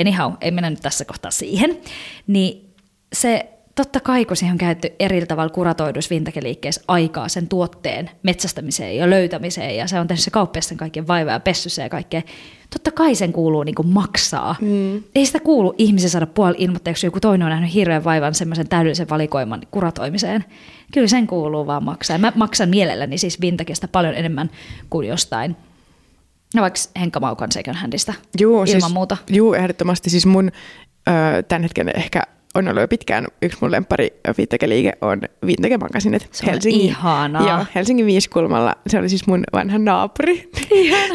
anyhow, ei mennä nyt tässä kohtaa siihen. Niin se totta kai, kun siihen on käytetty eri tavalla kuratoiduissa vintage-liikkeissä aikaa sen tuotteen metsästämiseen ja löytämiseen, ja se on tehnyt se kauppias sen kaiken vaivaa ja pessyssä ja kaikkea, totta kai sen kuuluu niin kuin maksaa. Mm. Ei sitä kuulu ihmisen saada puoli ilmoitteeksi, joku toinen on nähnyt hirveän vaivan semmoisen täydellisen valikoiman kuratoimiseen. Kyllä sen kuuluu vaan maksaa. Ja mä maksan mielelläni siis vintagesta paljon enemmän kuin jostain No vaikka Henkka Maukan second handista, Juu, ilman siis, muuta. Juu, ehdottomasti. Siis mun ö, tämän hetken ehkä on ollut jo pitkään yksi mun lemppari vintage-liike on Vintage Magasinet Se on ihanaa. Joo, Helsingin Viiskulmalla. Se oli siis mun vanha naapuri.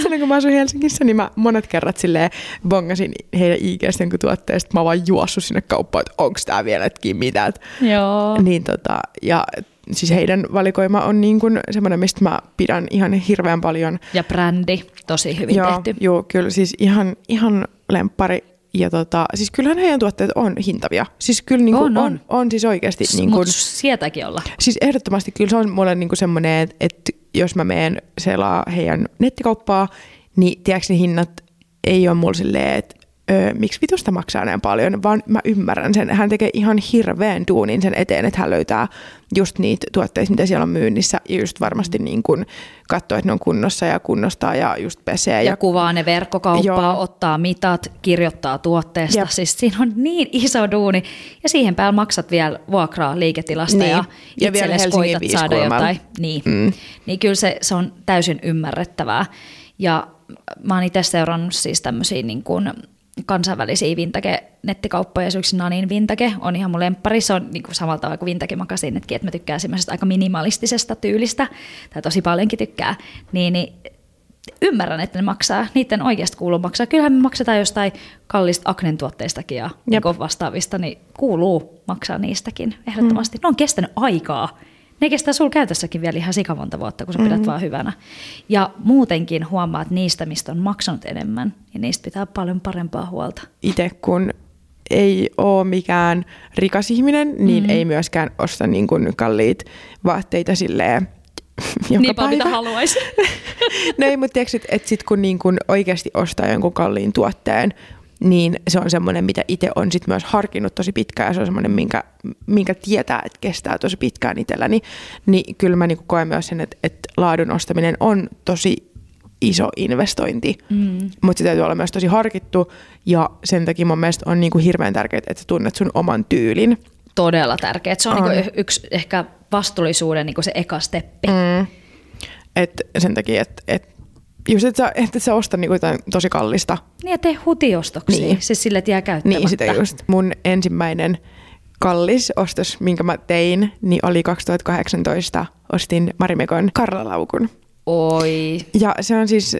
Silloin kun mä asuin Helsingissä, niin mä monet kerrat silleen bongasin heidän IGstä jonkun tuotteesta. Mä vaan juossut sinne kauppaan, että onks tää vielä etkin mitään. Joo. Niin tota, ja siis heidän valikoima on niin kuin semmoinen, mistä mä pidän ihan hirveän paljon. Ja brändi, tosi hyvin Joo, tehty. joo, kyllä siis ihan, ihan lemppari. Ja tota, siis kyllähän heidän tuotteet on hintavia. Siis kyllä niin On, on, on. on, on siis oikeasti niin kuin, sietäkin olla. siis ehdottomasti kyllä se on mulle niin kuin semmoinen, että, että jos mä menen selaa heidän nettikauppaa, niin tiedätkö ne hinnat ei ole mulla silleen, että öö, miksi vitusta maksaa näin paljon, vaan mä ymmärrän sen. Hän tekee ihan hirveän duunin sen eteen, että hän löytää just niitä tuotteita, mitä siellä on myynnissä, ja just varmasti niin kuin katsoo, että ne on kunnossa ja kunnostaa ja just pesee. Ja, Ja, kuvaa ne verkkokauppaa, Joo. ottaa mitat, kirjoittaa tuotteesta. Jep. Siis siinä on niin iso duuni. Ja siihen päällä maksat vielä vuokraa liiketilasta Niin. ja, Ja vielä itsellesi koitat saada jotain. Niin. Mm. niin kyllä se, se on täysin ymmärrettävää. Ja mä oon itse seurannut siis tämmöisiä niin kuin kansainvälisiä vintage-nettikauppoja, esimerkiksi Nanin vintage on ihan mun lemppari, se on niin kuin samalla tavalla kuin vintage magasinetkin, että mä tykkään semmoisesta aika minimalistisesta tyylistä, tai tosi paljonkin tykkää, niin, niin ymmärrän, että ne maksaa, niiden oikeasti kuuluu maksaa. Kyllähän me maksetaan jostain kallista Aknen tuotteistakin ja niin vastaavista, niin kuuluu maksaa niistäkin ehdottomasti. Mm. Ne on kestänyt aikaa. Ne kestää sulla käytössäkin vielä ihan sikamonta vuotta, kun sä pidät mm. vaan hyvänä. Ja muutenkin huomaat niistä, mistä on maksanut enemmän, niin niistä pitää paljon parempaa huolta. itse kun ei ole mikään rikas ihminen, niin Mm. ei myöskään osta niin kuin kalliit vaatteita silleen joka niin paljon, mitä päivä. haluaisi. no ei, mutta tiedätkö, että et sit kun niin kun oikeasti ostaa jonkun kalliin tuotteen, niin se on semmoinen, mitä itse on sit myös harkinnut tosi pitkään ja se on semmoinen, minkä, minkä tietää, että kestää tosi pitkään itselläni. Niin kyllä mä niin koen myös sen, että, että laadun ostaminen on tosi iso investointi, mm. mutta se täytyy olla myös tosi harkittu ja sen takia mun mielestä on niin kuin hirveän tärkeää, että sä tunnet sun oman tyylin. Todella tärkeää. Se on, On. Niin yksi ehkä vastuullisuuden niin se eka steppi. Mm. Et sen takia, että et, just että sä, et sä osta niinku jotain tosi kallista, Niin tee hutiostoksia, niin. Siis sille, että jää käyttämättä. Niin sitä just. Mun ensimmäinen kallis ostos, minkä mä tein, niin oli 2018. Ostin Marimekon karlalaukun. Oi. Ja se on siis,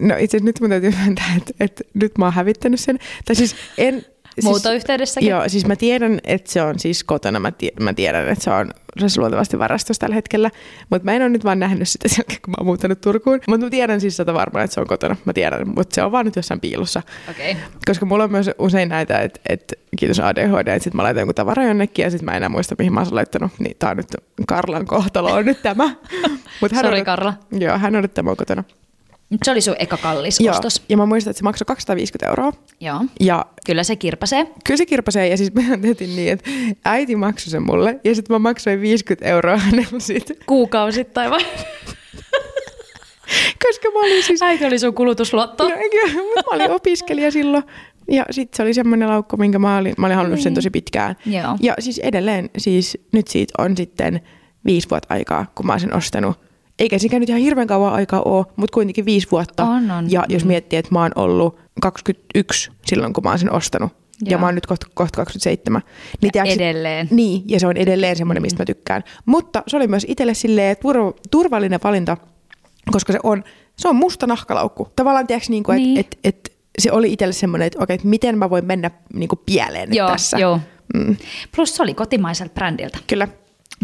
no itse asiassa nyt mun täytyy myöntää, että, että nyt mä oon hävittänyt sen. Tai siis en, Muuttoyhteydessäkin? Joo, siis mä tiedän, että se on siis kotona. Mä, tie, mä tiedän, että se on luultavasti varastossa tällä hetkellä. Mutta mä en ole nyt vaan nähnyt sitä sen jälkeen, kun mä oon muuttanut Turkuun. Mutta mä tiedän siis sitä varmaan, että se on kotona. Mä tiedän, mutta se on vaan nyt jossain piilossa. Okay. Koska mulla on myös usein näitä, että, että kiitos ADHD, että sit mä laitan jonkun tavara jonnekin ja sitten mä en enää muista, mihin mä oon laittanut. Niin tää on nyt Karlan kohtalo on nyt tämä. Mut hän Sori Karla. Joo, hän on nyt tämä kotona. Se oli sun eka kallis Joo. ostos. Ja mä muistan, että se maksoi 250 euroa. Joo. Ja kyllä se kirpasee. Kyllä se kirpasee. Ja siis me tehtiin niin, että äiti maksoi sen mulle. Ja sitten mä maksoin 50 euroa hänelle siitä. Kuukausittain vai? Koska mä olin siis... Äiti oli sun kulutusluotto. No, mä olin opiskelija silloin. Ja sitten se oli semmoinen laukku, minkä mä olin, mä olin halunnut sen niin. tosi pitkään. Joo. Ja siis edelleen, siis nyt siitä on sitten viisi vuotta aikaa, kun mä oon sen ostanut. Eikä siinä nyt ihan hirveän kauan aikaa ole, mutta kuitenkin viisi vuotta. On, on. Ja jos mm. miettii, että mä oon ollut 21 silloin, kun mä oon sen ostanut. Joo. Ja mä oon nyt kohta, kohta 27. Niin ja tiiäks, edelleen. Niin, ja se on edelleen semmoinen, mistä mä tykkään. Mutta se oli myös itselle silleen turvallinen valinta, koska se on, se on musta nahkalaukku. Tavallaan tiedätkö, niin kuin, niin. että et, et, se oli itselle semmoinen, että okei, että miten mä voin mennä niin kuin pieleen joo, tässä. Joo. Mm. Plus se oli kotimaiselta brändiltä. Kyllä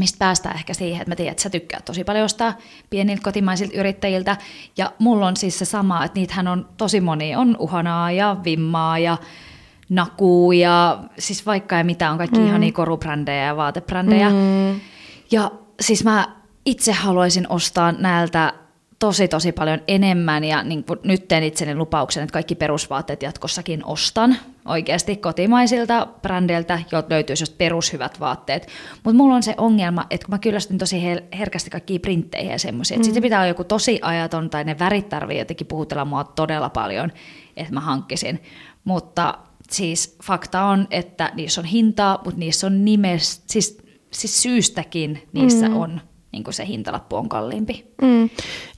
mistä päästään ehkä siihen, että mä tiedän, että sä tykkää tosi paljon ostaa pieniltä kotimaisilta yrittäjiltä. Ja mulla on siis se sama, että niitähän on tosi moni. On uhanaa ja vimmaa ja nakuu ja siis vaikka ja mitä on kaikki mm. ihan niin korubrändejä ja vaatebrändejä. Mm. Ja siis mä itse haluaisin ostaa näiltä tosi tosi paljon enemmän ja niin kuin nyt teen itseni lupauksen, että kaikki perusvaatteet jatkossakin ostan oikeasti kotimaisilta brändeiltä, joilta löytyisi just perushyvät vaatteet. Mutta mulla on se ongelma, että kun mä kyllästyn tosi herkästi kaikkiin printteihin ja semmoisia, mm. sitten pitää olla joku tosi ajaton tai ne värit tarvii jotenkin puhutella mua todella paljon, että mä hankkisin. Mutta siis fakta on, että niissä on hintaa, mutta niissä on nimes, siis, siis syystäkin niissä mm. on niin kuin se hintalappu on kalliimpi. Mm.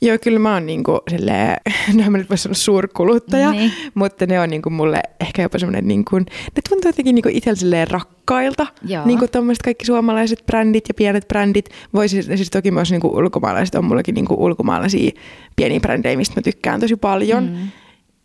Joo, kyllä mä oon niin kuin, silleen, no mä nyt voisi sanoa suurkuluttaja, niin. mutta ne on niin kuin, mulle ehkä jopa semmoinen, niin kuin, ne tuntuu jotenkin niin itselle rakkailta. Joo. Niin kuin kaikki suomalaiset brändit ja pienet brändit. Voisi siis toki myös niin kuin ulkomaalaiset on mullakin niin kuin ulkomaalaisia pieniä brändejä, mistä mä tykkään tosi paljon. Mm.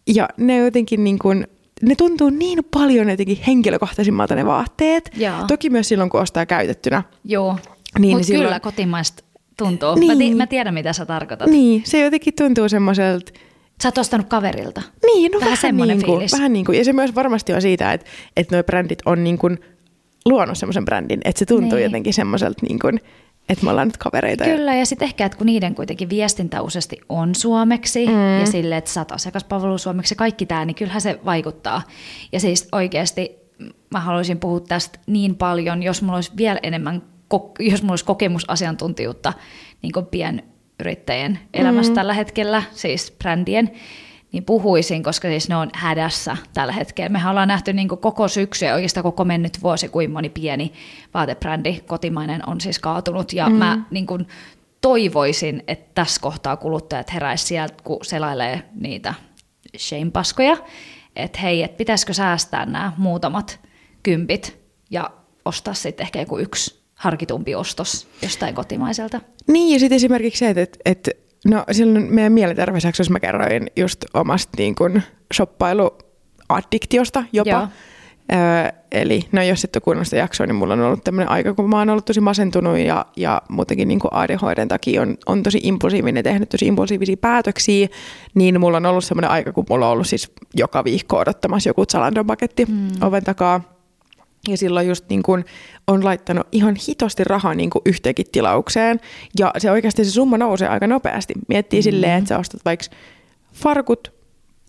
Ja ne jotenkin niin kuin, ne tuntuu niin paljon jotenkin henkilökohtaisimmalta ne vaatteet. Joo. Toki myös silloin, kun ostaa käytettynä. Joo. Niin, Mutta silloin... kyllä kotimaista tuntuu. Niin. Mä, mä tiedän, mitä sä tarkoitat. Niin, se jotenkin tuntuu semmoiselta... Sä oot ostanut kaverilta. Niin, no vähän, vähän semmoinen niin kuin, fiilis. Vähän niin kuin, ja se myös varmasti on siitä, että, että nuo brändit on niin kuin luonut semmoisen brändin, että se tuntuu niin. jotenkin semmoiselta niin kuin, että me ollaan nyt kavereita. Kyllä, ja sitten ehkä, että kun niiden kuitenkin viestintä useasti on suomeksi, mm. ja sille, että sä oot asiakaspalvelu suomeksi, kaikki tämä, niin kyllähän se vaikuttaa. Ja siis oikeasti mä haluaisin puhua tästä niin paljon, jos mulla olisi vielä enemmän jos minulla olisi kokemusasiantuntijuutta niin kuin pienyrittäjien elämässä mm-hmm. tällä hetkellä, siis brändien, niin puhuisin, koska siis ne on hädässä tällä hetkellä. Mehän ollaan nähty niin koko syksy ja oikeastaan koko mennyt vuosi, kuin moni pieni vaatebrändi kotimainen on siis kaatunut. Ja mm. mä niin kuin toivoisin, että tässä kohtaa kuluttajat heräisivät sieltä, kun selailee niitä shame-paskoja, että hei, että pitäisikö säästää nämä muutamat kympit ja ostaa sitten ehkä joku yksi harkitumpi ostos jostain kotimaiselta. Niin, ja sitten esimerkiksi se, että, että no silloin meidän mielenterveysjaksossa mä kerroin just omasta niin kuin shoppailuaddiktiosta jopa. Joo. Öö, eli no jos et ole kuunnellut sitä jaksoa, niin mulla on ollut tämmöinen aika, kun mä oon ollut tosi masentunut ja, ja muutenkin niin ADHDn takia on, on tosi impulsiivinen, tehnyt tosi impulsiivisia päätöksiä, niin mulla on ollut semmoinen aika, kun mulla on ollut siis joka viikko odottamassa joku Zalando-paketti mm. oven takaa. Ja silloin just niin kun on laittanut ihan hitosti rahaa niin kuin yhteenkin tilaukseen. Ja se oikeasti se summa nousee aika nopeasti. Miettii mm-hmm. silleen, että sä ostat vaikka farkut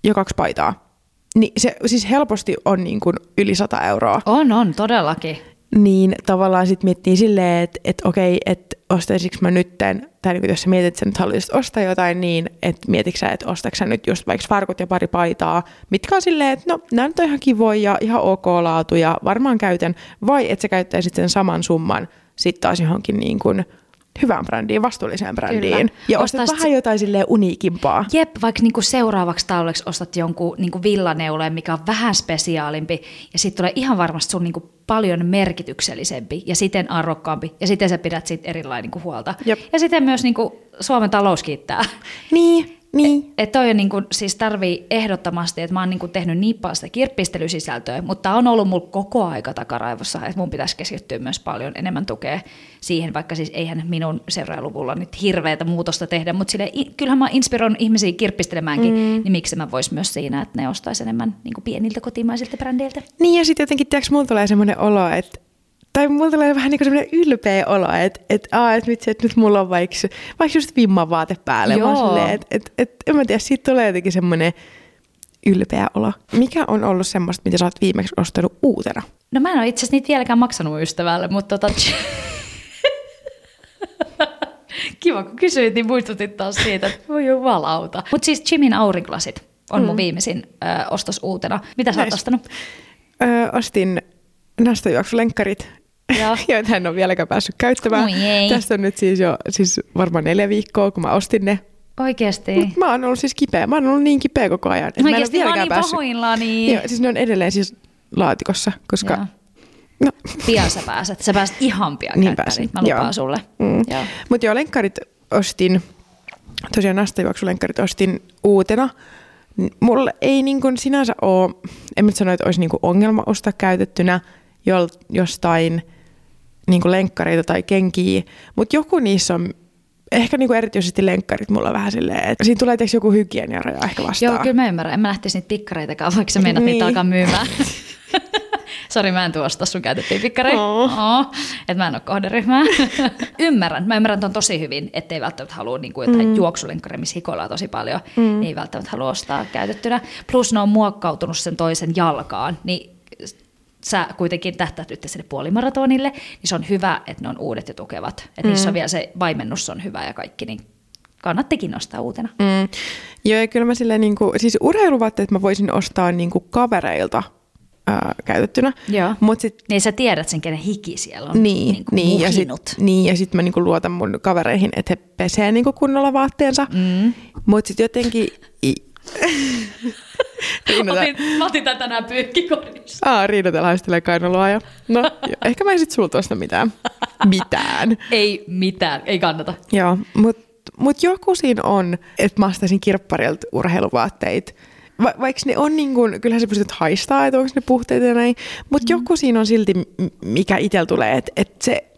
ja kaksi paitaa. Niin se siis helposti on niin kuin yli 100 euroa. On, on, todellakin niin tavallaan sitten miettii silleen, että, että okei, että ostaisinko mä nytten, tai niin jos sä mietit, että sä nyt haluaisit ostaa jotain niin, että mietitkö sä, että ostatko nyt just vaikka farkut ja pari paitaa, mitkä on silleen, että no nämä nyt on ihan kivoja ja ihan ok laatu ja varmaan käytän, vai että sä käyttäisit sen saman summan sitten taas johonkin niin kuin hyvään brändiin, vastuulliseen brändiin. Kyllä. Ja ostat Ostais... vähän jotain silleen uniikimpaa. Jep, vaikka niinku seuraavaksi talveksi ostat jonkun niinku villaneuleen, mikä on vähän spesiaalimpi, ja sitten tulee ihan varmasti sun niinku paljon merkityksellisempi ja siten arvokkaampi, ja sitten sä pidät siitä erilainen niinku huolta. Jep. Ja sitten myös niinku Suomen talous kiittää. Niin, Niin. Että toi on niin kuin, siis tarvii ehdottomasti, että mä oon niin kuin tehnyt niin paljon sitä kirppistelysisältöä, mutta on ollut mulla koko aika takaraivossa, että mun pitäisi keskittyä myös paljon enemmän tukea siihen, vaikka siis eihän minun seuraajaluvulla nyt hirveätä muutosta tehdä, mutta sille, kyllähän mä inspiroin ihmisiä kirppistelemäänkin, mm. niin miksi mä vois myös siinä, että ne ostaisi enemmän niin pieniltä kotimaisilta brändeiltä. Niin ja sitten jotenkin, tiedätkö, mulla tulee semmoinen olo, että tai mulla tulee vähän niin semmoinen ylpeä olo, että et, aa, et vitsi, että nyt mulla on vaikka, vaikka just vimman vaate päälle. Joo. Että et, et, en mä tiedä, siitä tulee jotenkin semmoinen ylpeä olo. Mikä on ollut semmoista, mitä sä oot viimeksi ostanut uutena? No mä en ole itse asiassa niitä vieläkään maksanut ystävälle, mutta tota... Kiva, kun kysyit, niin muistutit taas siitä, että voi jumalauta. Mutta siis Jimin aurinklasit on mm. mun viimeisin ö, ostos uutena. Mitä sä oot ostanut? Ö, ostin nastajuoksulenkkarit, joita en ole vieläkään päässyt käyttämään. Oi Tästä on nyt siis jo siis varmaan neljä viikkoa, kun mä ostin ne. Oikeasti? Mut mä oon ollut siis kipeä. Mä oon ollut niin kipeä koko ajan. Oikeasti, mä, en ole mä oon niin päässyt... pahoillani. Joo, siis ne on edelleen siis laatikossa, koska... Joo. No. Pian sä pääset. Sä pääset ihan pian niin pääsin. Mä lupaan joo. sulle. Mm. Mutta joo, lenkkarit ostin, tosiaan nastajuoksulenkkarit ostin uutena. Mulla ei niin kuin sinänsä ole, en mä sano, että olisi niin kuin ongelma ostaa käytettynä jostain niin kuin lenkkareita tai kenkiä, mutta joku niissä on ehkä niinku erityisesti lenkkarit mulla vähän silleen, että siinä tulee tietysti joku hygieniaraja ehkä vastaan. Joo, kyllä mä ymmärrän. En mä lähtisi niitä pikkareitakaan, vaikka sä meinat niin. niitä alkaa myymään. Sori, mä en tuosta sun käytettiin pikkareita. Oh. Oh, että mä en ole kohderyhmää. ymmärrän. Mä ymmärrän ton tosi hyvin, ettei välttämättä halua niin kuin jotain mm. juoksulenkkareja, missä hikoillaan tosi paljon. Mm. Ei välttämättä halua ostaa käytettynä. Plus ne on muokkautunut sen toisen jalkaan. Niin sä kuitenkin tähtäät nyt sinne puolimaratonille, niin se on hyvä, että ne on uudet ja tukevat. Että mm. niissä on vielä se vaimennus on hyvä ja kaikki, niin kannattikin nostaa uutena. Mm. Joo, ja kyllä mä silleen, niin kuin, siis urheiluvaatteet mä voisin ostaa niin kuin kavereilta ää, käytettynä. Joo. Mut sit, niin sä tiedät sen, kenen hiki siellä on niin, niin, niin, ja sit, niin, ja sitten mä niinku luotan mun kavereihin, että he pesee niinku kunnolla vaatteensa. Mm. Mutta sitten jotenkin... Otin, mä otin tätä tänään pyykkikorissa. Aa, Riinata haistelee kainaloa ja... No, jo, ehkä mä en sit sulta osta mitään. Mitään. ei mitään, ei kannata. Joo, mutta mut joku siinä on, että mä ostaisin kirpparilta urheiluvaatteita. Va- vaikka ne on niin kuin, kyllähän sä pystyt haistaa, että onko ne puhteita ja näin, mutta mm. joku siinä on silti, mikä itsellä tulee, että, että se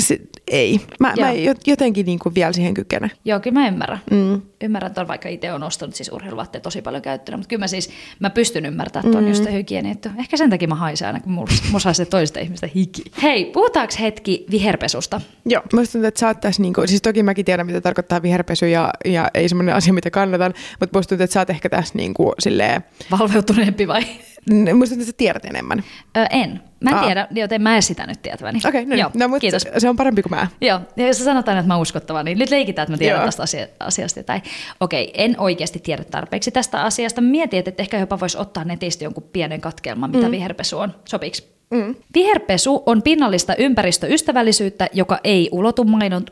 se, ei. Mä, mä jotenkin niin kuin vielä siihen kykene. Joo, kyllä mä ymmärrän. Mm. Ymmärrän tuon, vaikka itse on ostanut siis urheiluvaatteet tosi paljon käyttönä, mutta kyllä mä siis, mä pystyn ymmärtämään tuon mm. just hygienia. Ehkä sen takia mä haisen aina, kun mulla se toista ihmistä hiki. Hei, puhutaanko hetki viherpesusta? Joo, mä tuntuu, että sä oot niin kuin, siis toki mäkin tiedän, mitä tarkoittaa viherpesu ja, ja ei semmoinen asia, mitä kannatan, mutta musta tuntuu, että sä oot ehkä tässä niin kuin, silleen... Valveutuneempi vai? Musta tuntuu, että sä tiedät enemmän. Ö, en. Mä en Aa. tiedä, joten mä en sitä nyt tietäväni. Okei, okay, no, niin. Joo, no, mutta kiitos. se on parempi kuin mä. Joo, ja jos sanotaan, että mä uskottava, niin nyt leikitään, että mä tiedän Joo. tästä asiasta. Tai okei, okay, en oikeasti tiedä tarpeeksi tästä asiasta. Mietin, että ehkä jopa voisi ottaa netistä jonkun pienen katkelman, mitä mm. viherpesu on. Sopiks? Mm. Viherpesu on pinnallista ympäristöystävällisyyttä, joka ei ulotu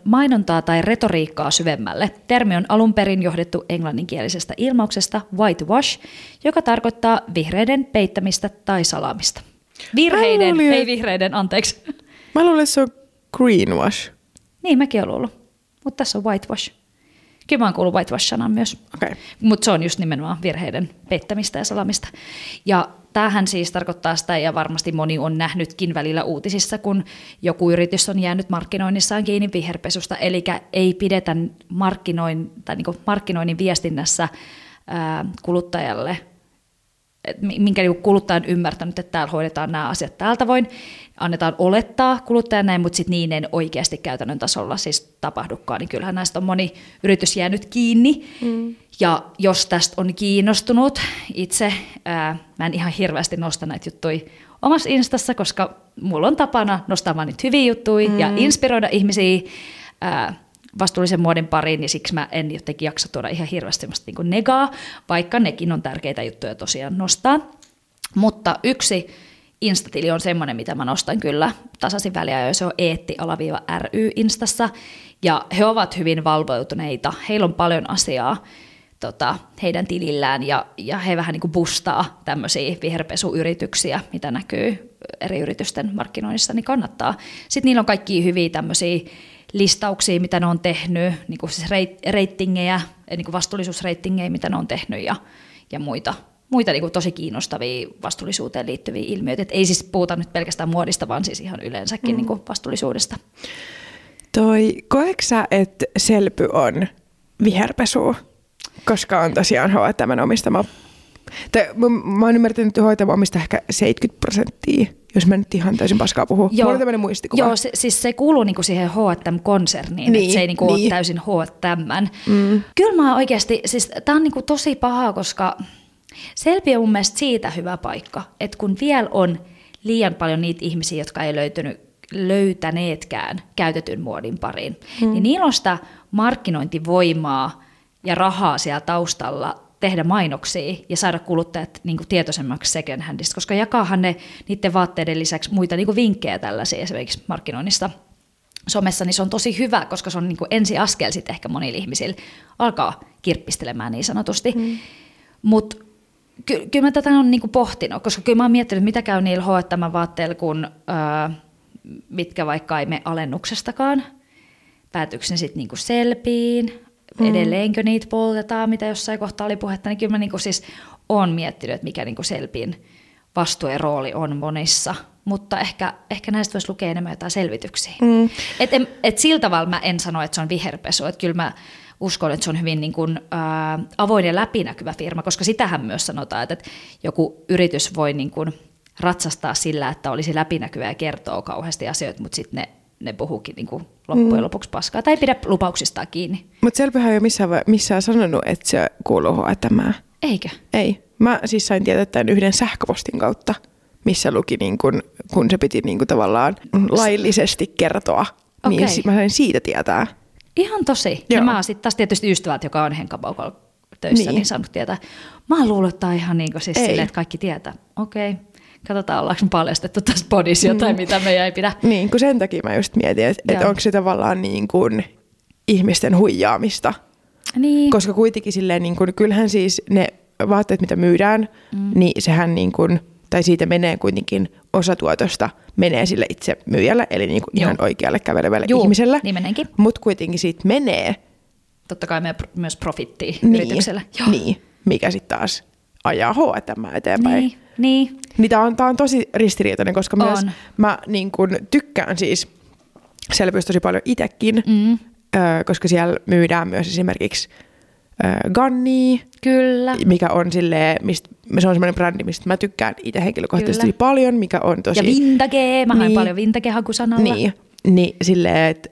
mainontaa tai retoriikkaa syvemmälle. Termi on alun perin johdettu englanninkielisestä ilmauksesta whitewash, joka tarkoittaa vihreiden peittämistä tai salaamista. Virheiden, luulin, ei vihreiden, anteeksi. Mä luulen, että se on greenwash. Niin, mäkin olen luullut. Mutta tässä on whitewash. Kyllä mä oon kuullut whitewash-sanan myös. Okay. Mutta se on just nimenomaan virheiden peittämistä ja salamista. Ja tämähän siis tarkoittaa sitä, ja varmasti moni on nähnytkin välillä uutisissa, kun joku yritys on jäänyt markkinoinnissaan kiinni viherpesusta, eli ei pidetä markkinoin, tai niin markkinoinnin viestinnässä ää, kuluttajalle minkä niin kuluttaja on ymmärtänyt, että täällä hoidetaan nämä asiat täältä tavoin, annetaan olettaa kuluttajan näin, mutta sitten niin ei oikeasti käytännön tasolla siis tapahdukaan, niin kyllähän näistä on moni yritys jäänyt kiinni. Mm. Ja jos tästä on kiinnostunut itse, ää, mä en ihan hirveästi nosta näitä juttuja omassa instassa, koska mulla on tapana nostaa vaan niitä hyviä juttuja mm. ja inspiroida ihmisiä ää, vastuullisen muodin pariin, niin siksi mä en jotenkin jaksa tuoda ihan hirveästi niin negaa, vaikka nekin on tärkeitä juttuja tosiaan nostaa. Mutta yksi Instatili on semmoinen, mitä mä nostan kyllä tasaisin väliä, se on eetti-ry Instassa, ja he ovat hyvin valvoituneita, heillä on paljon asiaa tota, heidän tilillään, ja, ja he vähän niin kuin bustaa tämmöisiä viherpesuyrityksiä, mitä näkyy eri yritysten markkinoinnissa, niin kannattaa. Sitten niillä on kaikki hyviä tämmöisiä listauksia, mitä ne on tehnyt, niin kuin siis reit, reitingejä, niin kuin vastuullisuusreitingejä, mitä ne on tehnyt ja, ja muita, muita niin kuin tosi kiinnostavia vastuullisuuteen liittyviä ilmiöitä. Et ei siis puhuta nyt pelkästään muodista, vaan siis ihan yleensäkin mm. niin kuin vastuullisuudesta. Toi, koeksä, että Selpy on viherpesu? Koska on tosiaan H&M omistama tai mä oon ymmärtänyt, että omistaa ehkä 70 prosenttia, jos mä nyt ihan täysin paskaa puhun. Joo, Mulla on muistikuva. Joo, se, siis se kuuluu niinku siihen H&M-konserniin, niin, että se ei niinku niin. ole täysin H&M. Mm. Kyllä mä oikeasti, siis tää on niinku tosi pahaa, koska Selpi on mun mielestä siitä hyvä paikka, että kun vielä on liian paljon niitä ihmisiä, jotka ei löytynyt, löytäneetkään käytetyn muodin pariin, mm. niin niillä on sitä markkinointivoimaa ja rahaa siellä taustalla tehdä mainoksia ja saada kuluttajat niin kuin tietoisemmaksi second handista, koska jakaahan ne niiden vaatteiden lisäksi muita niin kuin vinkkejä tällaisia esimerkiksi markkinoinnista somessa, niin se on tosi hyvä, koska se on niin kuin ensi askel sitten ehkä monille ihmisille alkaa kirppistelemään niin sanotusti. Mm. Mutta ky- kyllä mä tätä on niin kuin pohtinut, koska kyllä mä oon miettinyt, mitä käy niillä H&M-vaatteilla, kun öö, mitkä vaikka ei me alennuksestakaan, päätyykö ne sitten niin selpiin, mm. edelleenkö niitä poltetaan, mitä jossain kohtaa oli puhetta, niin kyllä mä niin siis olen miettinyt, että mikä niin Selpin vastuu ja rooli on monissa, mutta ehkä, ehkä näistä voisi lukea enemmän jotain selvityksiä. Mm. Et, et sillä tavalla mä en sano, että se on viherpesu, että kyllä mä uskon, että se on hyvin niin kuin, ää, avoin ja läpinäkyvä firma, koska sitähän myös sanotaan, että, että joku yritys voi niin kuin ratsastaa sillä, että olisi läpinäkyvä ja kertoo kauheasti asioita, mutta sitten ne ne puhuukin niin kuin loppujen mm. lopuksi paskaa tai pidä lupauksistaan kiinni. Mutta Selvihän ei ole missään, missään sanonut, että se kuuluu H&M. Eikö? Ei. Mä siis sain tietää tämän yhden sähköpostin kautta, missä luki, niin kun, kun se piti niin kuin tavallaan laillisesti kertoa. Okay. Niin mä sain siitä tietää. Ihan tosi. Joo. Ja mä oon sitten taas tietysti ystävät, joka on Henkapaukalla töissä, niin. niin saanut tietää. Mä oon luullut, että ihan niin kuin siis silleen, että kaikki tietää. Okei. Okay katsotaan ollaanko me paljastettu tässä podissa jotain, mm. mitä me ei pidä. Niin, kun sen takia mä just mietin, että et onko se tavallaan niin kuin ihmisten huijaamista. Niin. Koska kuitenkin silleen, niin kuin, kyllähän siis ne vaatteet, mitä myydään, mm. niin sehän niin kuin, tai siitä menee kuitenkin osa tuotosta menee sille itse myyjälle, eli niin kuin ihan oikealle kävelevälle Juu, ihmiselle. niin Mutta kuitenkin siitä menee. Totta kai me myös profittia niin, yritykselle. Joo. Niin, mikä sitten taas ajaa H&M eteenpäin. Niin. Niin. niin tämä on, tää on tosi ristiriitainen, koska on. myös mä niin kun, tykkään siis selvyys tosi paljon itsekin, mm. ö, koska siellä myydään myös esimerkiksi Ganni, Kyllä. mikä on sille, mistä, se on semmoinen brändi, mistä mä tykkään itse henkilökohtaisesti Kyllä. paljon, mikä on tosi... Ja Vintage, mä niin, paljon Vintage-hakusanalla. Niin, niin silleen, että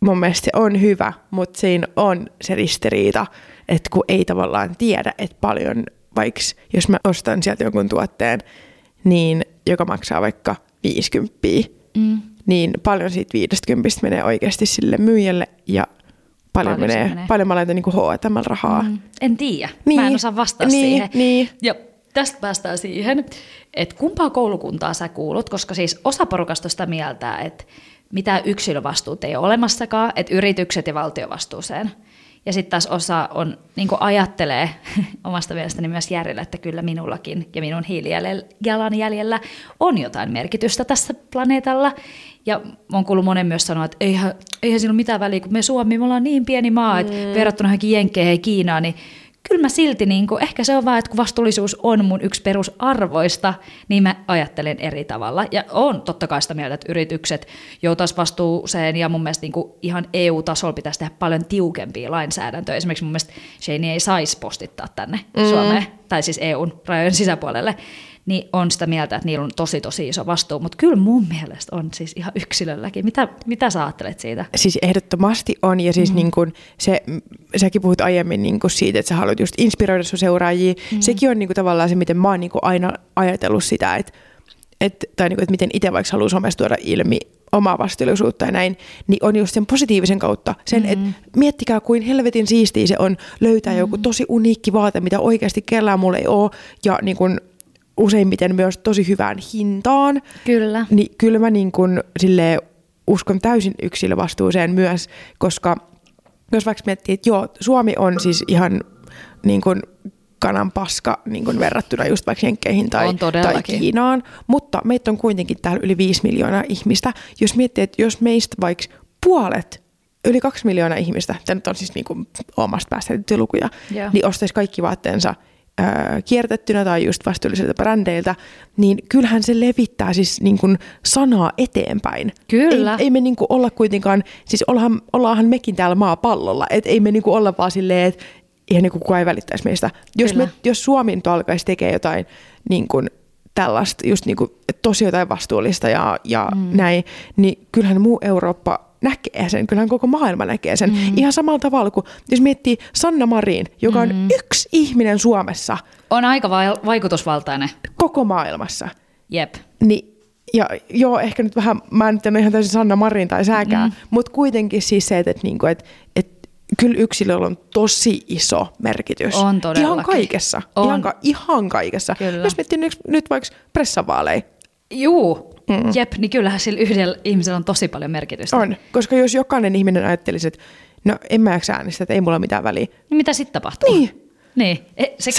mun mielestä se on hyvä, mutta siinä on se ristiriita, että kun ei tavallaan tiedä, että paljon vaikka jos mä ostan sieltä jonkun tuotteen, niin joka maksaa vaikka 50, mm. niin paljon siitä 50 menee oikeasti sille myyjälle ja paljon, paljon menee, menee, paljon mä laitan niin H&M rahaa. Mm. En tiedä, niin. mä en osaa vastata niin, siihen. Niin. Ja tästä päästään siihen, että kumpaa koulukuntaa sä kuulut, koska siis osa porukasta sitä mieltä, että mitä yksilövastuut ei ole olemassakaan, että yritykset ja valtiovastuuseen – ja sitten taas osa on, niin ajattelee omasta mielestäni myös järjellä, että kyllä minullakin ja minun hiilijalanjäljellä on jotain merkitystä tässä planeetalla. Ja on kuullut monen myös sanoa, että eihän, eihän siinä ole mitään väliä, kun me Suomi, me ollaan niin pieni maa, että mm. verrattuna johonkin Jenkkeihin ja Kiinaan, niin kyllä mä silti, niin kuin, ehkä se on vaan, että kun vastuullisuus on mun yksi perusarvoista, niin mä ajattelen eri tavalla. Ja on totta kai sitä mieltä, että yritykset joutaisi vastuuseen, ja mun mielestä niin kuin ihan EU-tasolla pitäisi tehdä paljon tiukempia lainsäädäntöjä. Esimerkiksi mun mielestä Shane ei saisi postittaa tänne mm. Suomeen, tai siis EUn rajojen sisäpuolelle niin on sitä mieltä, että niillä on tosi tosi iso vastuu, mutta kyllä mun mielestä on siis ihan yksilölläkin. Mitä, mitä sä ajattelet siitä? Siis ehdottomasti on, ja siis mm-hmm. niin kun se, säkin puhut aiemmin niin kun siitä, että sä haluat just inspiroida sun seuraajia. Mm-hmm. Sekin on niin kun tavallaan se, miten mä oon niin aina ajatellut sitä, että et, tai niin kuin, että miten itse vaikka haluaa somessa tuoda ilmi omaa vastuullisuutta ja näin, niin on just sen positiivisen kautta. Sen, mm. että miettikää kuin helvetin siistiä se on löytää mm. joku tosi uniikki vaate, mitä oikeasti kellään mulle ei ole, ja niin kuin useimmiten myös tosi hyvään hintaan. Kyllä. Niin kyllä mä niin kun, silleen, uskon täysin yksilövastuuseen myös, koska jos vaikka miettii, että joo, Suomi on siis ihan niin kun, kanan paska niin kun verrattuna just vaikka Jenkkeihin tai, tai Kiinaan, mutta meitä on kuitenkin täällä yli 5 miljoonaa ihmistä. Jos miettii, että jos meistä vaikka puolet yli kaksi miljoonaa ihmistä, tämä nyt on siis niin kuin omasta päästä lukuja, Joo. niin ostaisi kaikki vaatteensa kiertettynä tai just vastuullisilta brändeiltä, niin kyllähän se levittää siis niin kuin sanaa eteenpäin. Kyllä. Ei, ei me niin kuin olla kuitenkaan, siis ollaanhan, ollaanhan mekin täällä maapallolla, että ei me niin kuin olla vaan silleen, että ihan niin kuin kukaan ei välittäisi meistä. Jos, Kyllä. me, jos Suomi nyt alkaisi tekemään jotain niin kuin tällaista, just niin kuin, tosi jotain vastuullista ja, ja mm. näin, niin kyllähän muu Eurooppa näkee sen, kyllähän koko maailma näkee sen. Mm. Ihan samalla tavalla kuin, jos miettii Sanna Marin, joka on mm. yksi ihminen Suomessa On aika vai- vaikutusvaltainen. koko maailmassa, Jep. niin ja joo, ehkä nyt vähän, mä en nyt en ole ihan täysin Sanna Marin tai sääkään, mm. mutta kuitenkin siis se, että, että, niinku, että, että kyllä yksilöllä on tosi iso merkitys. On todellakin. Ihan kaikessa. On. Ihan, ihan kaikessa. Kyllä. Jos miettii nyt, nyt vaikka pressavaaleja, Juu, mm. jep, niin kyllähän sillä yhdellä ihmisellä on tosi paljon merkitystä. on. Koska jos jokainen ihminen ajattelisi, että no en mä jaksa äänestää, että ei mulla mitään väliä. Niin mitä sitten tapahtuu? Niin. Niin, e, se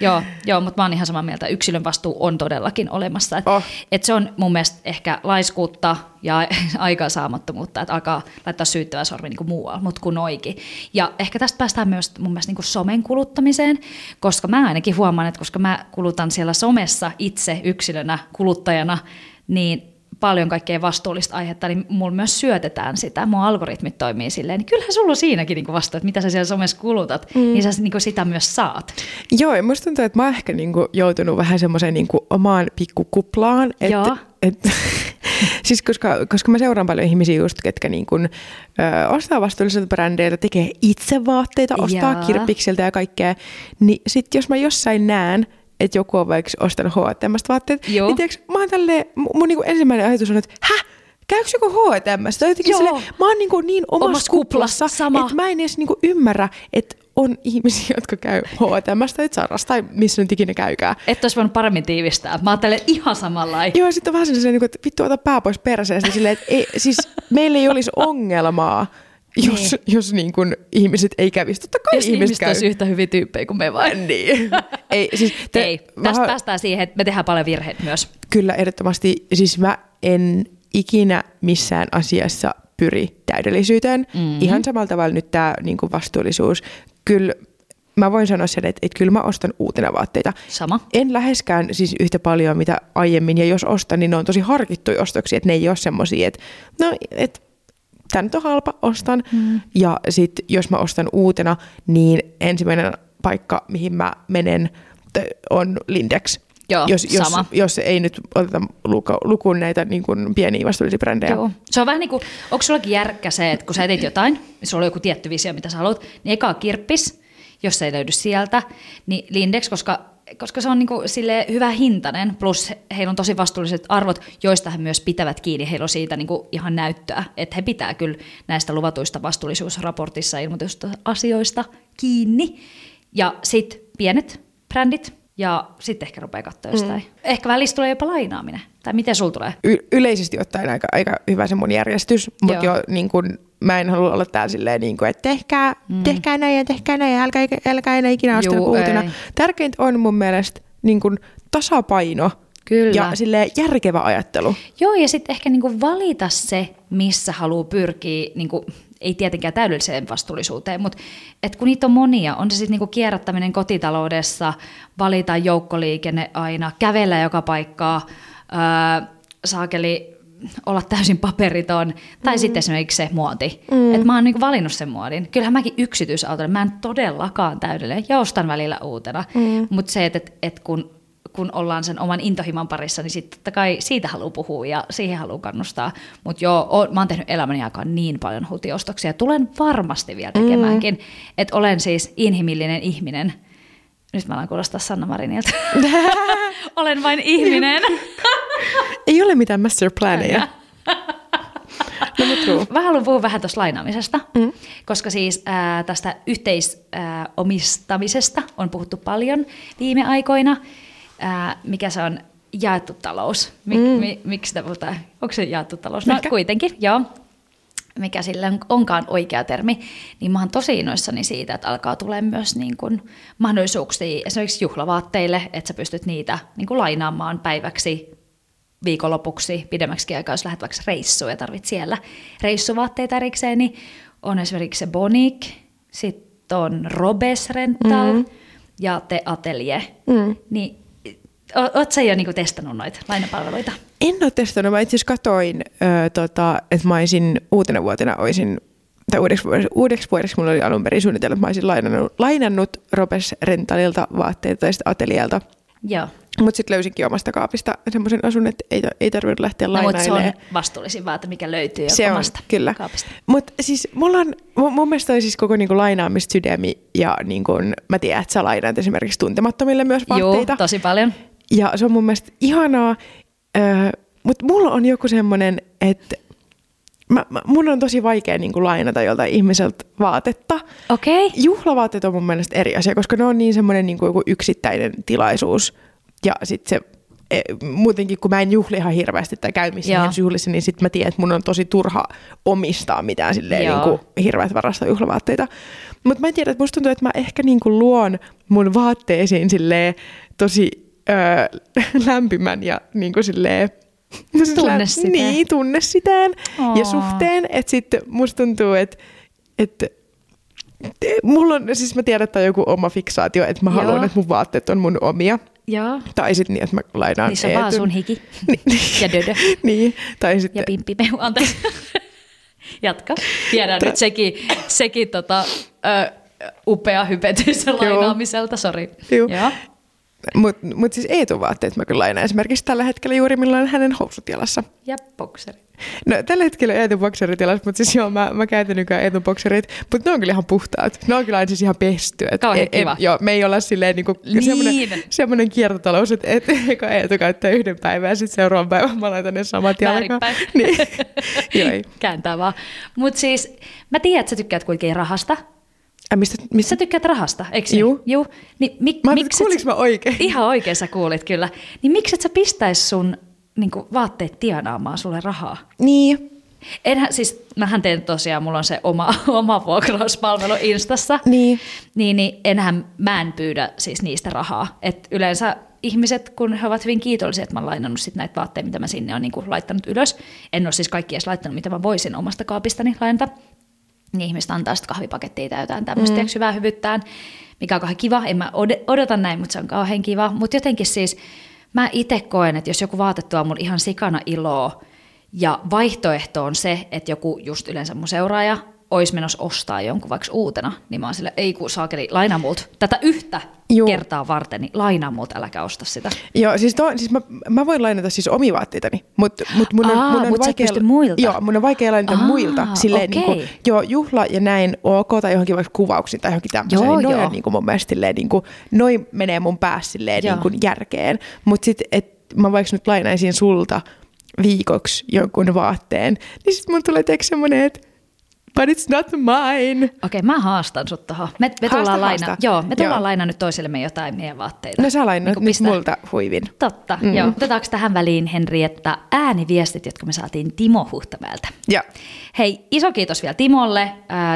joo, joo, mutta mä oon ihan samaa mieltä. Yksilön vastuu on todellakin olemassa. Et, Oh. et se on mun mielestä ehkä laiskuutta ja aikaansaamattomuutta, että alkaa laittaa syyttävä sormi niin kuin muualla, mutta kuin oikein. Ja ehkä tästä päästään myös mun mielestä niin kuin somen kuluttamiseen, koska mä ainakin huomaan, että koska mä kulutan siellä somessa itse yksilönä, kuluttajana, niin paljon kaikkea vastuullista aihetta, niin mulla myös syötetään sitä, mun algoritmit toimii silleen, niin kyllähän sulla on siinäkin niinku vastuu, että mitä sä siellä somessa kulutat, mm. niin sä niinku sitä myös saat. Joo, ja musta tuntuu, että mä oon ehkä niinku joutunut vähän semmoiseen niinku omaan pikkukuplaan. Joo. Että, et, siis koska, koska mä seuraan paljon ihmisiä just, ketkä niinku, ö, ostaa vastuullisilta brändeiltä, tekee itse vaatteita, ostaa Jaa. kirppiksiltä ja kaikkea, niin sit jos mä jossain näen, että joku on vaikka ostanut H&Mstä vaatteet, Joo. niin tiiäks, mä oon tälleen, mun, mun niinku ensimmäinen ajatus on, että häh? Käykö joku Joo. silleen, mä oon niinku niin omassa, Omassa kuplassa, kuplassa, sama. että mä en edes niinku ymmärrä, että on ihmisiä, jotka käy H&Mstä tai Zarasta tai missä nyt ikinä käykää. Et olisi voinut paremmin tiivistää. Mä ajattelen ihan samalla Joo, sitten on vähän sellainen, niin että vittu ota pää pois perseestä silleen, että ei, siis meillä ei olisi ongelmaa, jos, Niin. niin. jos niin kuin, ihmiset ei kävisi. Totta kai Jos ihmiset ihmiset käy. olisi yhtä hyviä tyyppejä kuin me vai? Niin. ei, siis Te, ei, tästä vähän- päästään siihen, että me tehdään paljon virheitä myös. Kyllä ehdottomasti, siis mä en ikinä missään asiassa pyri täydellisyyteen. Mm-hmm. Ihan samalla tavalla nyt tämä niin vastuullisuus. Kyllä mä voin sanoa sen, että, että kyllä mä ostan uutena vaatteita. Sama. En läheskään siis yhtä paljon mitä aiemmin, ja jos ostan, niin ne on tosi harkittuja ostoksia, että ne ei ole semmoisia, että no, että tämä nyt on halpa, ostan. Mm. Ja sitten jos mä ostan uutena, niin ensimmäinen paikka, mihin mä menen, on Lindex. Joo, jos, jos, sama. jos ei nyt oteta luku, lukuun näitä niin kuin pieniä vastuullisia brändejä. Joo. Se on vähän niin kuin, onko sullakin järkkä se, että kun sä etit jotain, niin sulla on joku tietty visio, mitä sä haluat, niin eka kirppis, jos se ei löydy sieltä, niin Lindex, koska, koska se on niin kuin sille hyvä hintainen, plus heillä on tosi vastuulliset arvot, joista he myös pitävät kiinni. Heillä on siitä niin kuin ihan näyttöä, että he pitää kyllä näistä luvatuista vastuullisuusraportissa ilmoitusta asioista kiinni. Ja sitten pienet brändit, ja sitten ehkä rupeaa katsoa jostain. Mm. Ehkä välissä tulee jopa lainaaminen. Tai miten sulla tulee? Y- yleisesti ottaen aika, aika hyvä se mun järjestys, mutta jo niin kuin, mä en halua olla täällä silleen, niin kuin, että tehkää, mm. tehkää näin ja tehkää näin ja älkää, älkää enää ikinä Juu, uutena. ei. Tärkeintä on mun mielestä niin kuin, tasapaino Kyllä. ja silleen järkevä ajattelu. Joo, ja sitten ehkä niinku valita se, missä haluaa pyrkiä, niinku, ei tietenkään täydelliseen vastuullisuuteen, mutta et kun niitä on monia, on se sitten niinku kierrättäminen kotitaloudessa, valita joukkoliikenne aina, kävellä joka paikkaa, ää, saakeli olla täysin paperiton, tai mm. sitten esimerkiksi se muoti. Mm. Että mä oon niinku valinnut sen muodin. Kyllähän mäkin yksityisautolla, mä en todellakaan täydellinen, ja ostan välillä uutena. Mm. Mutta se, että et, et kun kun ollaan sen oman intohimon parissa, niin sitten totta kai siitä haluaa puhua ja siihen haluaa kannustaa. Mutta joo, oon, mä oon tehnyt elämäni aikaan niin paljon hutiostoksia. Tulen varmasti vielä tekemäänkin. Mm. Että olen siis inhimillinen ihminen. Nyt mä alan kuulostaa Sanna Marinilta. olen vain ihminen. Ei ole mitään master planeja. no. Mä haluan puhua vähän tuosta lainaamisesta, mm. koska siis ää, tästä yhteisomistamisesta on puhuttu paljon viime aikoina. Ää, mikä se on jaettu talous? Mik, mm. mi, miksi sitä puhutaan? Onko se jaettu talous? No Ehkä. kuitenkin, joo. Mikä sillä on- onkaan oikea termi, niin mä oon tosi innoissani siitä, että alkaa tulee myös niin kuin mahdollisuuksia esimerkiksi juhlavaatteille, että sä pystyt niitä niin kuin lainaamaan päiväksi viikonlopuksi pidemmäksi aikaa, jos lähdet vaikka reissuun ja tarvit siellä reissuvaatteita erikseen, niin on esimerkiksi se Bonik, sitten on Robes Rental mm. ja The Atelier. Mm. Niin Oletko jo niinku testannut noita lainapalveluita? En ole testannut. Mä itse asiassa katoin, ö, tota, että mä olisin uutena vuotena olisin tai uudeksi vuodeksi, uudeksi vuodeksi mulla oli alun perin suunnitelma, että mä olisin lainannut, lainannut Robes Rentalilta vaatteita tai sitten Atelialta. Joo. Mutta sitten löysinkin omasta kaapista semmoisen asun, että ei, ei tarvinnut lähteä no, lainailemaan. Mutta se on vastuullisin vaate, mikä löytyy se omasta on, kyllä. kaapista. Mutta siis mulla on, mun mielestä on siis koko niinku lainaamista sydämi ja niinku, mä tiedän, että sä lainaat esimerkiksi tuntemattomille myös vaatteita. Joo, tosi paljon. Ja se on mun mielestä ihanaa, äh, mutta mulla on joku semmoinen, että mä, mä, mun on tosi vaikea niin kuin lainata joltain ihmiseltä vaatetta. Okei. Okay. Juhlavaatteet on mun mielestä eri asia, koska ne on niin semmoinen niin kuin joku yksittäinen tilaisuus. Ja sitten se, e, muutenkin kun mä en juhli ihan hirveästi tai käy missään juhlissa, niin sitten mä tiedän, että mun on tosi turha omistaa mitään silleen niin kuin hirveät varasta juhlavaatteita. Mutta mä en tiedä, että musta tuntuu, että mä ehkä niin kuin luon mun vaatteisiin silleen tosi öö, lämpimän ja niin kuin silleen, tunne sitä. Niin, tunne sitään ja suhteen. Että sitten musta tuntuu, että, että mulla on, siis mä tiedän, että on joku oma fiksaatio, että mä Joo. haluan, että mun vaatteet on mun omia. Joo. Tai sitten niin, että mä lainaan Niin se on vaan sun hiki ja dödö. niin, tai sitten... Ja pimppimehu, anteeksi. Jatka. Tiedän nyt sekin, sekin tota, ö, upea hypetys lainaamiselta, sori. Joo. Mutta mut siis Eetu-vaatteet mä kyllä lainaan esimerkiksi tällä hetkellä juuri milloin hänen housut jalassa. Ja bokseri. No tällä hetkellä Eetu bokserit jalassa, mutta siis joo, mä, mä käytän nykyään Eetu bokserit, mutta ne on kyllä ihan puhtaat. Ne on kyllä siis ihan pesty. Et, Kauhean kiva. Et, joo, me ei olla silleen niinku, niin. semmoinen, semmoinen kiertotalous, että et, eka Eetu käyttää yhden päivän ja sitten seuraavan päivän mä laitan ne samat jalkaan. niin. joo, ei. Kääntää vaan. Mutta siis mä tiedän, että sä tykkäät kuitenkin rahasta. Äh, mistä, mistä? Sä tykkäät rahasta, eikö Juu. Juu. Niin, mi, mä miksi kuulinko mä oikein? Ihan oikein sä kuulit kyllä. Niin miksi et sä pistäis sun niin kuin, vaatteet tienaamaan sulle rahaa? Niin. Enhän, siis mähän teen tosiaan, mulla on se oma, oma vuokrauspalvelu Instassa. Niin. Niin, niin enhän mä en pyydä siis niistä rahaa. Et yleensä ihmiset, kun he ovat hyvin kiitollisia, että mä oon lainannut sit näitä vaatteita, mitä mä sinne olen niin laittanut ylös. En ole siis kaikki edes laittanut, mitä mä voisin omasta kaapistani lainata niin ihmiset antaa sitten kahvipakettia tai jotain tämmöistä mm. hyvää hyvyyttään, mikä on kauhean kiva. En mä odota näin, mutta se on kauhean kiva. Mutta jotenkin siis mä itse koen, että jos joku vaate tuo mulle ihan sikana iloa, ja vaihtoehto on se, että joku just yleensä mun seuraaja olisi menossa ostaa jonkun vaikka uutena, niin mä oon sille, ei kun saakeli, laina multa tätä yhtä Juu. kertaa varten, niin lainaa multa, äläkä osta sitä. Joo, siis, to, siis mä, mä, voin lainata siis omia vaatteitani, mutta mut mun on, Aa, mun on mut vaikea, muilta. Joo, mun on vaikea lainata Aa, muilta. Silleen, okay. niin kuin, joo, juhla ja näin, ok, tai johonkin vaikka kuvauksiin tai johonkin tämmöiseen. Joo, niin joo. on niin kuin mun mielestä silleen, niin kuin, noin menee mun päässä silleen, niin kuin järkeen. Mutta sitten, että mä vaikka nyt lainaisin sulta viikoksi jonkun vaatteen, niin sitten mun tulee teeksi semmoinen, että but it's not mine. Okei, okay, mä haastan sut tohon. Me, me haasta, tullaan, laina, joo, me tullaan lainaa nyt toisillemme jotain meidän vaatteita. No sä lainat niin nyt multa huivin. Totta, mm. joo. Otetaanko tähän väliin, Henri, että ääniviestit, jotka me saatiin Timo Huhtamäeltä. Joo. Hei, iso kiitos vielä Timolle.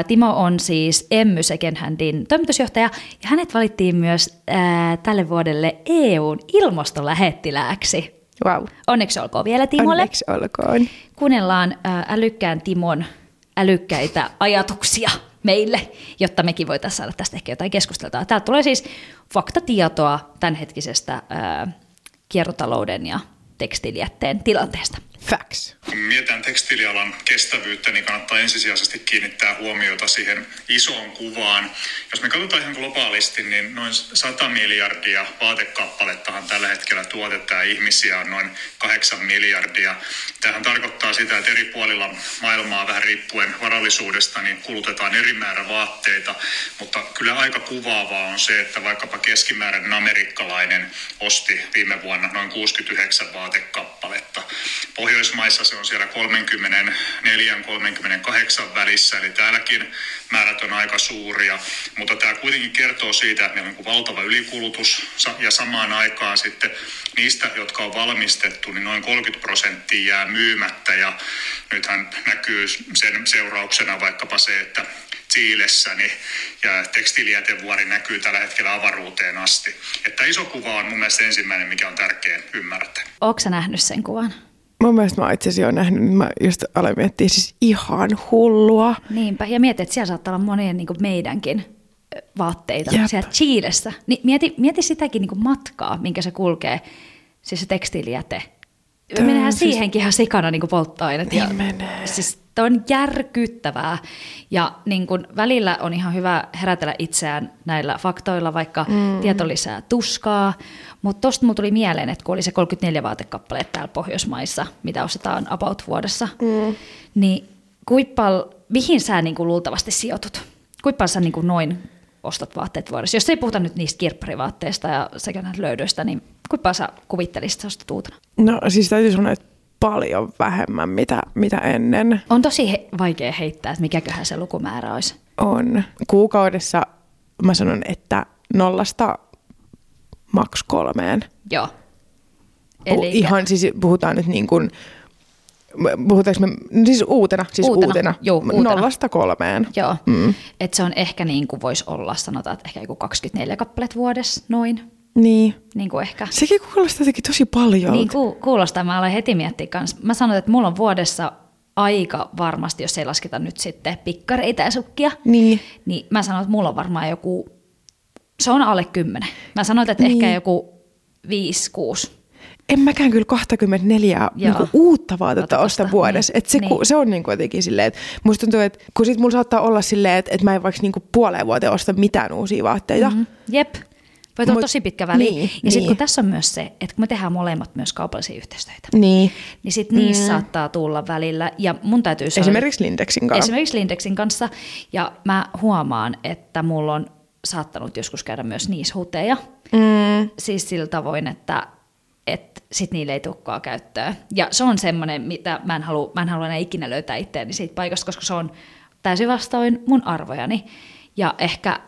Timo on siis Emmy Secondhandin toimitusjohtaja ja hänet valittiin myös ää, tälle vuodelle EUn ilmastolähettilääksi. Wow. Onneksi olkoon vielä Timolle. Onneksi olkoon. Kuunnellaan ää, älykkään Timon älykkäitä ajatuksia meille, jotta mekin voitaisiin saada tästä ehkä jotain keskustelua. Täältä tulee siis faktatietoa tämänhetkisestä ää, kiertotalouden ja tekstiilijätteen tilanteesta. Facts. Mietitään tekstiilialan kestävyyttä, niin kannattaa ensisijaisesti kiinnittää huomiota siihen isoon kuvaan. Jos me katsotaan ihan globaalisti, niin noin 100 miljardia vaatekappalettahan tällä hetkellä tuotetaan ihmisiä on noin 8 miljardia. Tähän tarkoittaa sitä, että eri puolilla maailmaa vähän riippuen varallisuudesta niin kulutetaan eri määrä vaatteita, mutta kyllä aika kuvaavaa on se, että vaikkapa keskimääräinen amerikkalainen osti viime vuonna noin 69 vaatekappaletta. Pohjoismaissa se on siellä 34-38 välissä, eli täälläkin määrät on aika suuria, mutta tämä kuitenkin kertoo siitä, että meillä on valtava ylikulutus ja samaan aikaan sitten niistä, jotka on valmistettu, niin noin 30 prosenttia jää myymättä ja nythän näkyy sen seurauksena vaikkapa se, että Chiilessäni ja tekstiilijätevuori näkyy tällä hetkellä avaruuteen asti. Että iso kuva on mun mielestä ensimmäinen, mikä on tärkeä ymmärtää. Oletko nähnyt sen kuvan? Mun mielestä mä itse asiassa olen nähnyt, niin mä just aloin miettiä siis ihan hullua. Niinpä, ja mieti, että siellä saattaa olla monien niin kuin meidänkin vaatteita Jep. siellä Chiilessä. Niin mieti, mieti sitäkin niin kuin matkaa, minkä se kulkee, siis se tekstiilijäte. Tää Menehän siis- siihenkin ihan sikana niin kuin polttoaineet. Niin menee. Siis Tämä on järkyttävää ja niin kun välillä on ihan hyvä herätellä itseään näillä faktoilla, vaikka mm. tieto lisää tuskaa. Mutta tuosta mulla tuli mieleen, että kun oli se 34 vaatekappaleet täällä Pohjoismaissa, mitä ostetaan about vuodessa, mm. niin kuippal, mihin sä niin luultavasti sijoitut? Kuippal sä niin noin ostat vaatteet vuodessa? Jos ei puhuta nyt niistä kirpparivaatteista ja sekä näistä löydöistä, niin kuinka sä kuvittelisit, ostat uutena? No siis täytyy sanoa, että paljon vähemmän mitä, mitä ennen On tosi he- vaikea heittää, että mikäköhän se lukumäärä olisi. on. Kuukaudessa mä sanon, että nollasta maks kolmeen. Joo. Eli... Ihan siis puhutaan nyt niin kuin, puhutaanko me, no siis uutena, siis Uutena, uutena, juu, uutena. nollasta kolmeen. Joo, mm. että se on ehkä niin kuin voisi olla, sanotaan, että ehkä joku 24 kappalet vuodessa, noin. Niin. Niin kuin ehkä. Sekin kuulostaa jotenkin tosi paljon. Niin ku, kuulostaa, mä aloin heti miettiä kanssa. Mä sanoin, että mulla on vuodessa aika varmasti, jos ei lasketa nyt sitten pikkareita ja sukkia, Niin. niin mä sanoin, että mulla on varmaan joku, se on alle 10. Mä sanoin, että niin. ehkä joku 5-6. En mäkään kyllä 24 niin Joo. uutta vaatetta osta vuodessa. niin. Et se, Niin. ku, se on niin kuin jotenkin silleen, että musta tuntuu, että kun sit mulla saattaa olla silleen, että, että mä en vaikka niin kuin puoleen vuoteen osta mitään uusia vaatteita. Mm, jep. Voi olla Mut- tosi pitkä väli. niin, ja sitten niin. kun tässä on myös se, että kun me tehdään molemmat myös kaupallisia yhteistyötä, Niin. niin sitten niissä saattaa tulla välillä. Ja mun täytyy sanoa, Esimerkiksi Lindexin kanssa. Esimerkiksi Lindexin kanssa. Ja mä huomaan, että mulla on saattanut joskus käydä myös niissä huteja. Mm. Siis sillä tavoin, että et sit niille ei tukkaa käyttöön. Ja se on semmoinen, mitä mä en halua, mä en halua enää ikinä löytää itseäni siitä paikasta, koska se on täysin vastoin mun arvojani. Ja ehkä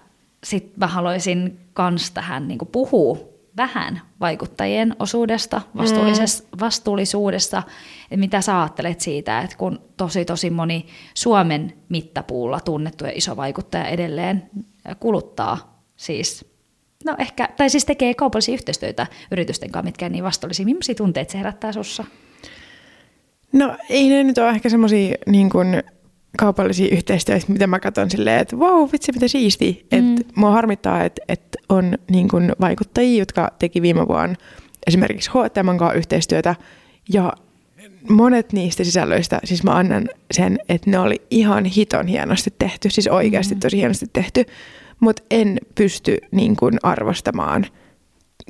sit mä haluaisin kans tähän niin puhua vähän vaikuttajien osuudesta, vastuullisesta, vastuullisuudesta, että mitä sä ajattelet siitä, että kun tosi tosi moni Suomen mittapuulla tunnettu ja iso vaikuttaja edelleen kuluttaa siis No ehkä, tai siis tekee kaupallisia yhteistyötä yritysten kanssa, mitkä niin vastuullisia. Millaisia tunteita se herättää sussa? No ei ne nyt ole ehkä semmoisia niin kuin kaupallisia yhteistyöitä, mitä mä katson silleen, että vau, vitsi mitä siisti. Mm. Että mua harmittaa, että, että on niin kuin vaikuttajia, jotka teki viime vuonna esimerkiksi H&M kanssa yhteistyötä ja monet niistä sisällöistä, siis mä annan sen, että ne oli ihan hiton hienosti tehty, siis oikeasti tosi hienosti tehty, mutta en pysty niin kuin arvostamaan,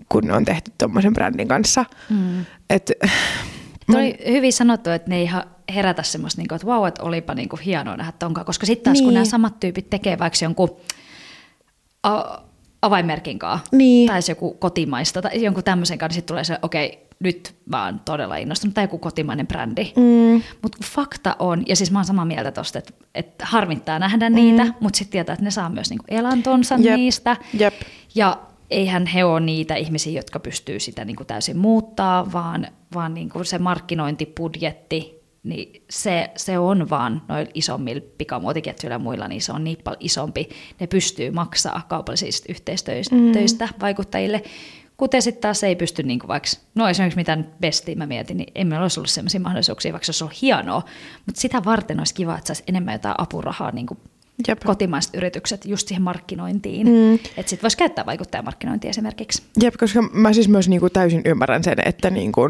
kun ne on tehty tuommoisen brändin kanssa. Mm. Et, Tuo oli hyvin sanottu, että ne ei herätä semmoista, niin että vau, että olipa niin kuin hienoa nähdä tonkaan. Koska sitten taas, niin. kun nämä samat tyypit tekee vaikka jonkun avainmerkin kanssa, Niin. tai se joku kotimaista, tai jonkun tämmöisen kanssa, niin sitten tulee se, okei, okay, nyt oon todella innostunut, tai joku kotimainen brändi. mm, Mutta fakta on, ja siis mä oon samaa mieltä tosta, että, että harmittaa nähdä mm. niitä, mutta sitten tietää, että ne saa myös niinku elantonsa Jep. niistä. Jep. Ja eihän he ole niitä ihmisiä, jotka pystyy sitä niinku täysin muuttaa, vaan, vaan niinku se markkinointibudjetti, niin se, se on vaan noilla isommilla pikamuotiketjuilla ja muilla, niin se on niin paljon isompi. Ne pystyy maksaa kaupallisista yhteistöistä mm. vaikuttajille, kuten sitten taas ei pysty, niin vaikka, no esimerkiksi mitä nyt bestiin mä mietin, niin ei meillä olisi ollut sellaisia mahdollisuuksia, vaikka se on hienoa, mutta sitä varten olisi kiva, että saisi enemmän jotain apurahaa niin kuin Jep. kotimaiset yritykset just siihen markkinointiin. Mm. Että sitten voisi käyttää vaikuttajamarkkinointia esimerkiksi. Jep, koska mä siis myös niinku täysin ymmärrän sen, että niinku,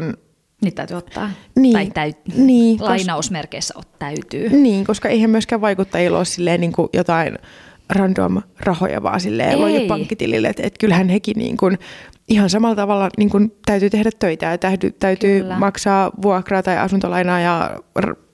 Nyt täytyy ottaa. Niin. Tai täyt, Niin, lainausmerkeissä ot, täytyy. niin, koska eihän myöskään vaikuttajilla ole silleen niinku jotain random rahoja vaan silleen Ei. pankkitilille, että et kyllähän hekin niinku, ihan samalla tavalla niinku täytyy tehdä töitä ja täytyy, täytyy Kyllä. maksaa vuokraa tai asuntolainaa ja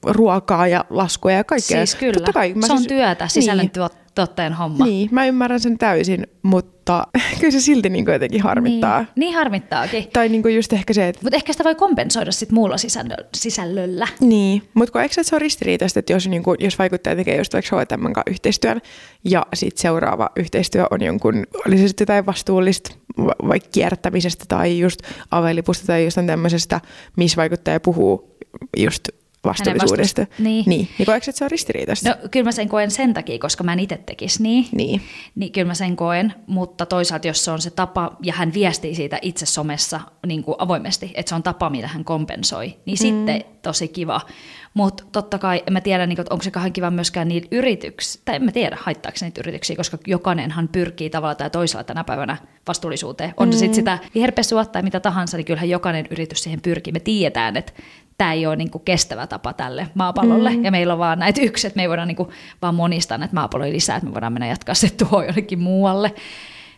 ruokaa ja laskuja ja kaikkea. Siis kyllä, Totta kai, mä se on siis- työtä, sisällön niin, tuot, tuottajan homma. niin, mä ymmärrän sen täysin, mutta kyllä se silti niinku jotenkin harmittaa. Niin, niin harmittaakin. Tai niinku just ehkä se, että Mutta ehkä sitä voi kompensoida sit muulla sisällö, sisällöllä. Niin, mutta kun eikö se, on ristiriitaista, että jos, niin kuin, jos vaikuttaja tekee just vaikka H&M kanssa yhteistyön ja sitten seuraava yhteistyö on jonkun, oli se sitten jotain vastuullista va- vaikka kiertämisestä tai just avelipusta tai jostain tämmöisestä, missä vaikuttaja puhuu just vastuullisuudesta. vastus- niin. niin. Niin koetko, että se on ristiriitaista? No kyllä mä sen koen sen takia, koska mä en itse tekisi niin. Niin. Niin kyllä mä sen koen, mutta toisaalta jos se on se tapa, ja hän viestii siitä itse somessa niin kuin avoimesti, että se on tapa, millä hän kompensoi, niin mm. sitten tosi kiva. Mutta totta kai en mä tiedä, niin kuin, että onko se kauhean kiva myöskään niitä yrityksiä, tai en mä tiedä, haittaako se niitä yrityksiä, koska jokainenhan pyrkii tavalla tai toisella tänä päivänä vastuullisuuteen. On mm. se sitten sitä viherpesua tai mitä tahansa, niin kyllähän jokainen yritys siihen pyrkii. Me tiedetään, että tämä ei ole niin kuin kestävä tapa tälle maapallolle, mm. ja meillä on vaan näitä yksi, että me ei voida niin kuin vaan monistaa näitä maapalloja lisää, että me voidaan mennä jatkaa se tuohon jonnekin muualle.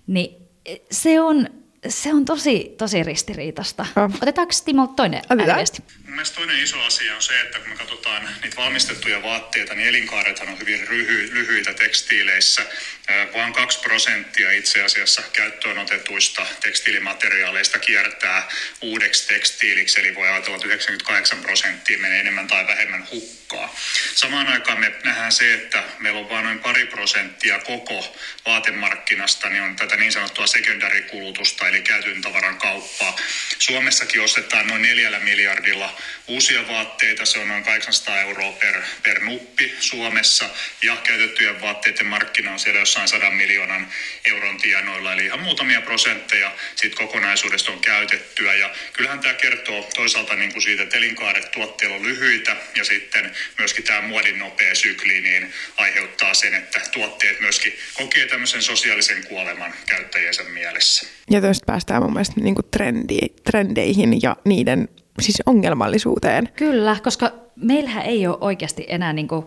Niin se on, se on tosi, tosi ristiriitasta. Oh. Otetaanko Timo toinen Otetaan. ääniviesti? Mun mielestä toinen iso asia on se, että kun me katsotaan niitä valmistettuja vaatteita, niin elinkaarethan on hyvin lyhy, lyhyitä tekstiileissä. Vain 2 prosenttia itse asiassa käyttöön otetuista tekstiilimateriaaleista kiertää uudeksi tekstiiliksi, eli voi ajatella, että 98 prosenttia menee enemmän tai vähemmän hukkaa. Samaan aikaan me nähdään se, että meillä on vain noin pari prosenttia koko vaatemarkkinasta, niin on tätä niin sanottua secondarikulutusta, eli käytyn tavaran kauppaa. Suomessakin ostetaan noin neljällä miljardilla uusia vaatteita, se on noin 800 euroa per, per nuppi Suomessa, ja käytettyjen vaatteiden markkina on siellä jossain 100 miljoonan euron tienoilla, eli ihan muutamia prosentteja siitä kokonaisuudesta on käytettyä, ja kyllähän tämä kertoo toisaalta niin kuin siitä, että elinkaaret tuotteilla on lyhyitä, ja sitten myöskin tämä muodin nopea sykli niin aiheuttaa sen, että tuotteet myöskin kokee tämmöisen sosiaalisen kuoleman käyttäjänsä mielessä. Ja tuosta päästään mun mielestä niin kuin trendi, trendeihin ja niiden siis ongelmallisuuteen. Kyllä, koska meillähän ei ole oikeasti enää niin kuin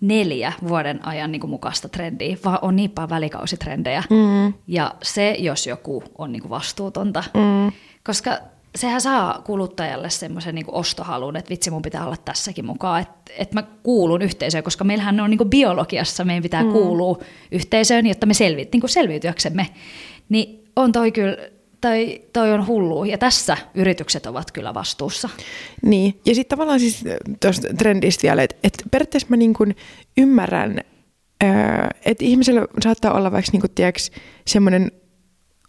neljä vuoden ajan niin kuin mukaista trendiä, vaan on niin paljon välikausitrendejä. Mm. Ja se, jos joku on niin kuin vastuutonta, mm. koska sehän saa kuluttajalle semmoisen niin ostohalun, että vitsi mun pitää olla tässäkin mukaan, että, että mä kuulun yhteisöön, koska meillähän on niin kuin biologiassa, meidän pitää mm. kuulua yhteisöön, jotta me selvi, niin kuin selviytyäksemme. Niin on toi kyllä, toi, toi on hullu, ja tässä yritykset ovat kyllä vastuussa. Niin, ja sitten tavallaan siis tuosta trendistä vielä, että, että periaatteessa mä niin ymmärrän, öö, että ihmisellä saattaa olla vaikka niin semmoinen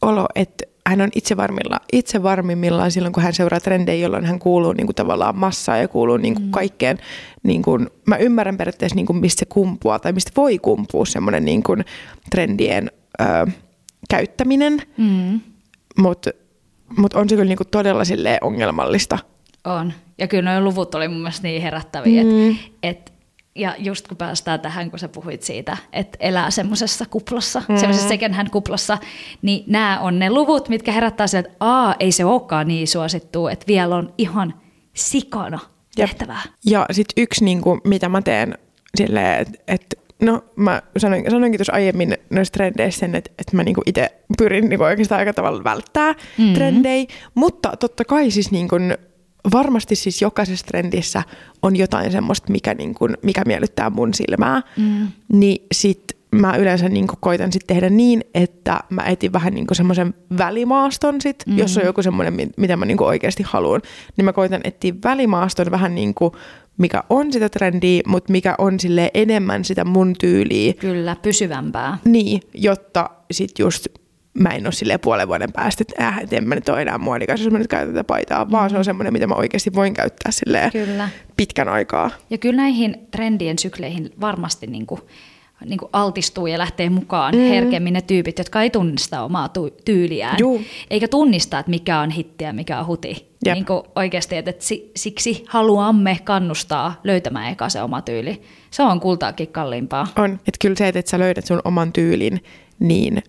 olo, että hän on itse, varmilla, itse varmimmillaan silloin, kun hän seuraa trendejä, jolloin hän kuuluu niin kuin, tavallaan massaan ja kuuluu niin kuin, kaikkeen. Niin kuin, mä ymmärrän periaatteessa, niin kuin, mistä se kumpuaa tai mistä voi kumpua semmoinen niin kuin, trendien öö, käyttäminen, Mm. Mutta mut on se kyllä niin kuin, todella ongelmallista. On. Ja kyllä nuo luvut oli mun mielestä niin herättäviä. Mm. Et, et, ja just kun päästään tähän, kun sä puhuit siitä, että elää semmoisessa kuplassa, mm. semmoisessa second hand kuplassa, niin nämä on ne luvut, mitkä herättää sen, että aa, ei se olekaan niin suosittu, että vielä on ihan sikana Jep. tehtävää. Ja sitten yksi, niin kuin, mitä mä teen silleen, että et, no mä sanoin, sanoinkin tuossa aiemmin noista trendeistä sen, että et mä niinku itse pyrin niinku oikeastaan aika tavalla välttää Mhm. mm-hmm. trendejä, mutta totta kai siis niinku, varmasti siis jokaisessa trendissä on jotain semmoista, mikä, niinku, mikä miellyttää mun silmää, mm. niin sit mä yleensä niinku koitan sit tehdä niin, että mä etin vähän niinku semmoisen välimaaston sit, mm. jos on joku semmoinen, mi- mitä mä niinku oikeasti haluan, niin mä koitan etsiä välimaaston vähän niinku, mikä on sitä trendiä, mutta mikä on sille enemmän sitä mun tyyliä, Kyllä, pysyvämpää. niin, jotta sit just mä en ole silleen puolen vuoden päästä, että äh, et en mä nyt ole enää muodikas, jos mä nyt käytän tätä paitaa, vaan se on semmoinen, mitä mä oikeasti voin käyttää silleen Kyllä. pitkän aikaa. Ja kyllä näihin trendien sykleihin varmasti niin kuin, niin kuin altistuu ja lähtee mukaan mm. herkemmin ne tyypit, jotka ei tunnista omaa tu- tyyliään. Juu. Eikä tunnista, että mikä on hitti ja mikä on huti. Jep. Niin kuin oikeasti, että että si- siksi haluamme kannustaa löytämään eka se oma tyyli. Se on kultaakin kalliimpaa. On, että kyllä se, että sä löydät sun oman tyylin, niin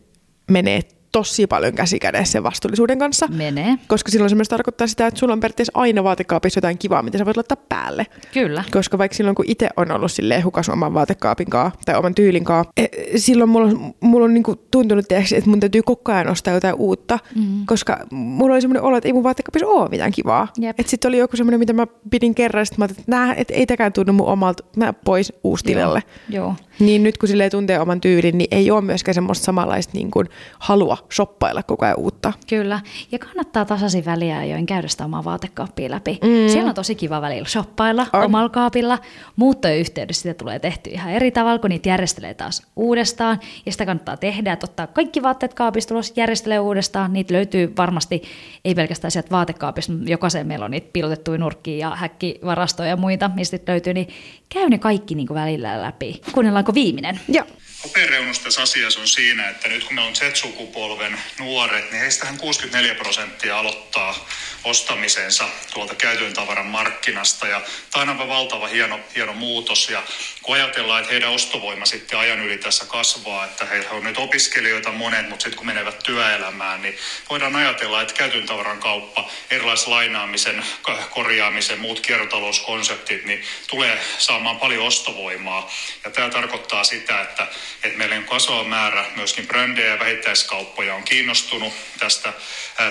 menee tosi paljon käsikädessä sen vastuullisuuden kanssa. Menee. Koska silloin se myös tarkoittaa sitä, että sulla on periaatteessa aina vaatekaapissa jotain kivaa, mitä sä voit laittaa päälle. Kyllä. Koska vaikka silloin, kun itse on ollut silleen hukas oman vaatekaapin kanssa, tai oman tyylin kanssa, eh, silloin mulla on, mulla on niinku tuntunut, tiiäks, että mun täytyy koko ajan ostaa jotain uutta, mm. koska mulla oli semmoinen olo, että ei mun vaatekaapissa ole mitään kivaa. Että sitten oli joku semmoinen, mitä mä pidin kerran, sitten mä ajattelin, että nää, et ei täkään tunnu mun omalta, mä pois uustilelle. Joo. Niin nyt kun silleen tuntee oman tyylin, niin ei ole myöskään semmoista samanlaista niin kuin halua shoppailla koko ajan uutta. Kyllä. Ja kannattaa tasaisin väliä join käydä sitä omaa vaatekaappia läpi. Mm. Siellä on tosi kiva välillä shoppailla on. omalla kaapilla. Muuttojen yhteydessä sitä tulee tehty ihan eri tavalla, kun niitä järjestelee taas uudestaan. Ja sitä kannattaa tehdä, että ottaa kaikki vaatteet kaapista ulos, järjestelee uudestaan. Niitä löytyy varmasti, ei pelkästään sieltä vaatekaapista, jokaiseen meillä on niitä piilotettuja nurkkia ja häkkivarastoja ja muita, mistä löytyy, niin käy ne kaikki niin kuin välillä läpi. Kuunnellaanko viimeinen? Joo. Hopeareunus tässä asiassa on siinä, että nyt kun me on Z-sukupolven nuoret, niin heistähän 64 prosenttia aloittaa ostamisensa tuolta käytön tavaran markkinasta. Ja tämä on aivan valtava hieno, hieno muutos. Ja kun ajatellaan, että heidän ostovoima sitten ajan yli tässä kasvaa, että he on nyt opiskelijoita monet, mutta sitten kun menevät työelämään, niin voidaan ajatella, että käytön tavaran kauppa, erilaiset lainaamisen, korjaamisen, muut kiertotalouskonseptit, niin tulee saamaan paljon ostovoimaa. Ja tämä tarkoittaa sitä, että, että meillä on kasvava määrä myöskin brändejä ja vähittäiskauppoja on kiinnostunut tästä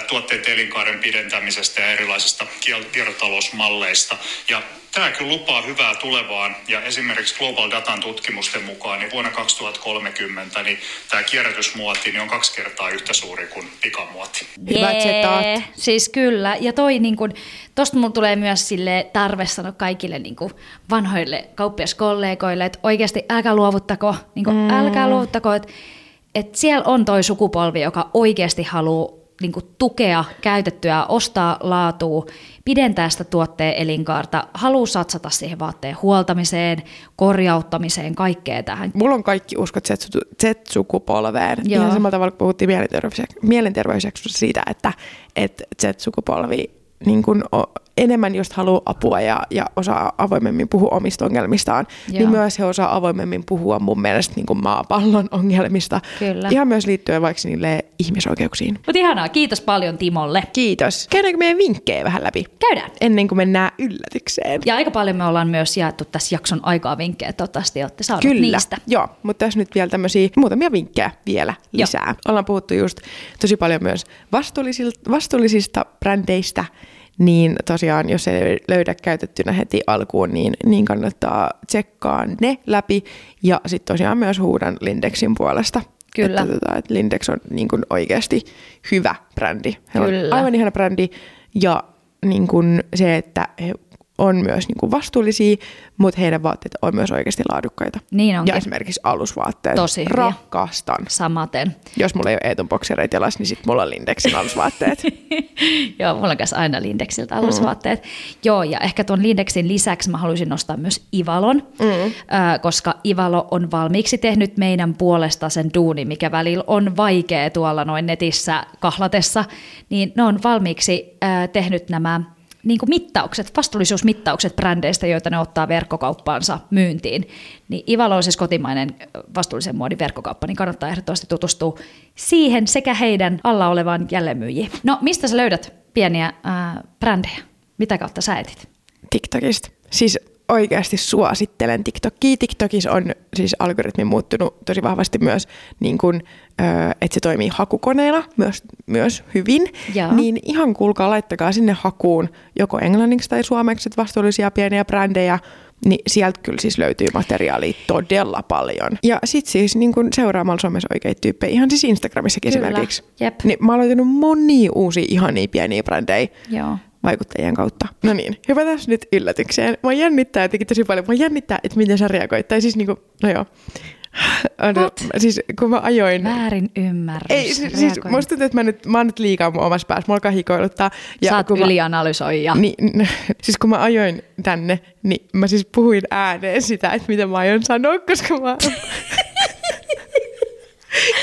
tuotteiden elinkaaren pidentämisestä ja erilaisista kiertotalousmalleista. Ja tämä kyllä lupaa hyvää tulevaan ja esimerkiksi Global Datan tutkimusten mukaan niin vuonna 2030 niin tämä kierrätysmuoti niin on kaksi kertaa yhtä suuri kuin pikamuoti. Hyvät Jee, siis kyllä. Ja toi niin kun, tosta mulla tulee myös sille tarve sanoa kaikille niin kun, vanhoille kauppiaskollegoille, että oikeasti älkää luovuttako, niin kun, mm. älkää luovuttako, että että siellä on toi sukupolvi, joka oikeasti haluaa niin kuin tukea käytettyä, ostaa laatua, pidentää sitä tuotteen elinkaarta, haluaa satsata siihen vaatteen huoltamiseen, korjauttamiseen, kaikkea tähän. Mulla on kaikki uskot Z-sukupolveen. Joo. Ihan samalla tavalla, kun puhuttiin mielenterveysjaksossa siitä, että, että Z-sukupolvi niin kuin enemmän just haluaa apua ja, ja osaa avoimemmin puhua omista ongelmistaan, niin Joo. niin myös he osaa avoimemmin puhua mun mielestä niin kuin maapallon ongelmista. Kyllä. Ihan myös liittyen vaikka niille ihmisoikeuksiin. Mutta ihanaa, kiitos paljon Timolle. Kiitos. Käydäänkö meidän vinkkejä vähän läpi? Käydään. Ennen kuin mennään yllätykseen. Ja aika paljon me ollaan myös jaettu tässä jakson aikaa vinkkejä, toivottavasti olette saaneet Kyllä. niistä. Joo, mutta tässä nyt vielä tämmöisiä muutamia vinkkejä vielä lisää. Joo. Ollaan puhuttu just tosi paljon myös vastuullisista, vastuullisista brändeistä, niin tosiaan jos ei löydä käytettynä heti alkuun, niin, niin kannattaa tsekkaa ne läpi. Ja sitten tosiaan myös huudan Lindexin puolesta. Kyllä. Että, tota, että Lindex on niin kuin oikeasti hyvä brändi. Kyllä. on aivan ihana brändi. Ja niin kuin se, että he on myös niin kuin vastuullisia, mutta heidän vaatteet on myös oikeasti laadukkaita. Niin onkin. Ja esimerkiksi alusvaatteet. Tosi hyviä. Rakastan. Samaten. Jos mulla ei ole Eetun boksereita jalas, niin sitten mulla on Lindexin alusvaatteet. Joo, mulla on kanssa aina Lindexiltä alusvaatteet. Mm. Joo, ja ehkä tuon Lindexin lisäksi mä haluaisin nostaa myös Ivalon, mm. äh, koska Ivalo on valmiiksi tehnyt meidän puolesta sen duuni, mikä välillä on vaikea tuolla noin netissä kahlatessa, niin ne on valmiiksi äh, tehnyt nämä niin kuin mittaukset, vastuullisuusmittaukset brändeistä, joita ne ottaa verkkokauppaansa myyntiin. Niin Ivalo on siis kotimainen vastuullisen muodin verkkokauppa, niin kannattaa ehdottomasti tutustua siihen sekä heidän alla olevaan jälleenmyyjiin. No mistä sä löydät pieniä ää, brändejä? Mitä kautta sä etit? TikTokista. Siis oikeasti suosittelen TikTokia. TikTokissa on siis algoritmi muuttunut tosi vahvasti myös, niin kuin, että se toimii hakukoneena myös, myös hyvin. Joo. Niin ihan kuulkaa, laittakaa sinne hakuun joko englanniksi tai suomeksi vastuullisia pieniä brändejä, niin sieltä kyllä siis löytyy materiaalia todella paljon. Ja sitten siis niin kun seuraamalla somessa oikeita tyyppejä, ihan siis Instagramissakin Kyllä. esimerkiksi. Jep. Niin mä oon löytänyt monia uusia ihania pieniä brändejä Joo. Vaikuttajien kautta. No niin, hypätään nyt yllätykseen. Mä jännittää jotenkin tosi paljon. Mä jännittää, että miten sä reagoit. Tai siis niinku, no joo. Ano, siis kun mä ajoin... Väärin ymmärrys. Ei, siis, siis musta tuntuu, että mä, nyt, mä oon nyt liikaa mun omassa päässä. Mä alkaa hikoiluttaa. Ja Sä oot kun mä, ylianalysoija. niin, siis kun mä ajoin tänne, niin mä siis puhuin ääneen sitä, että mitä mä aion sanoa, koska mä...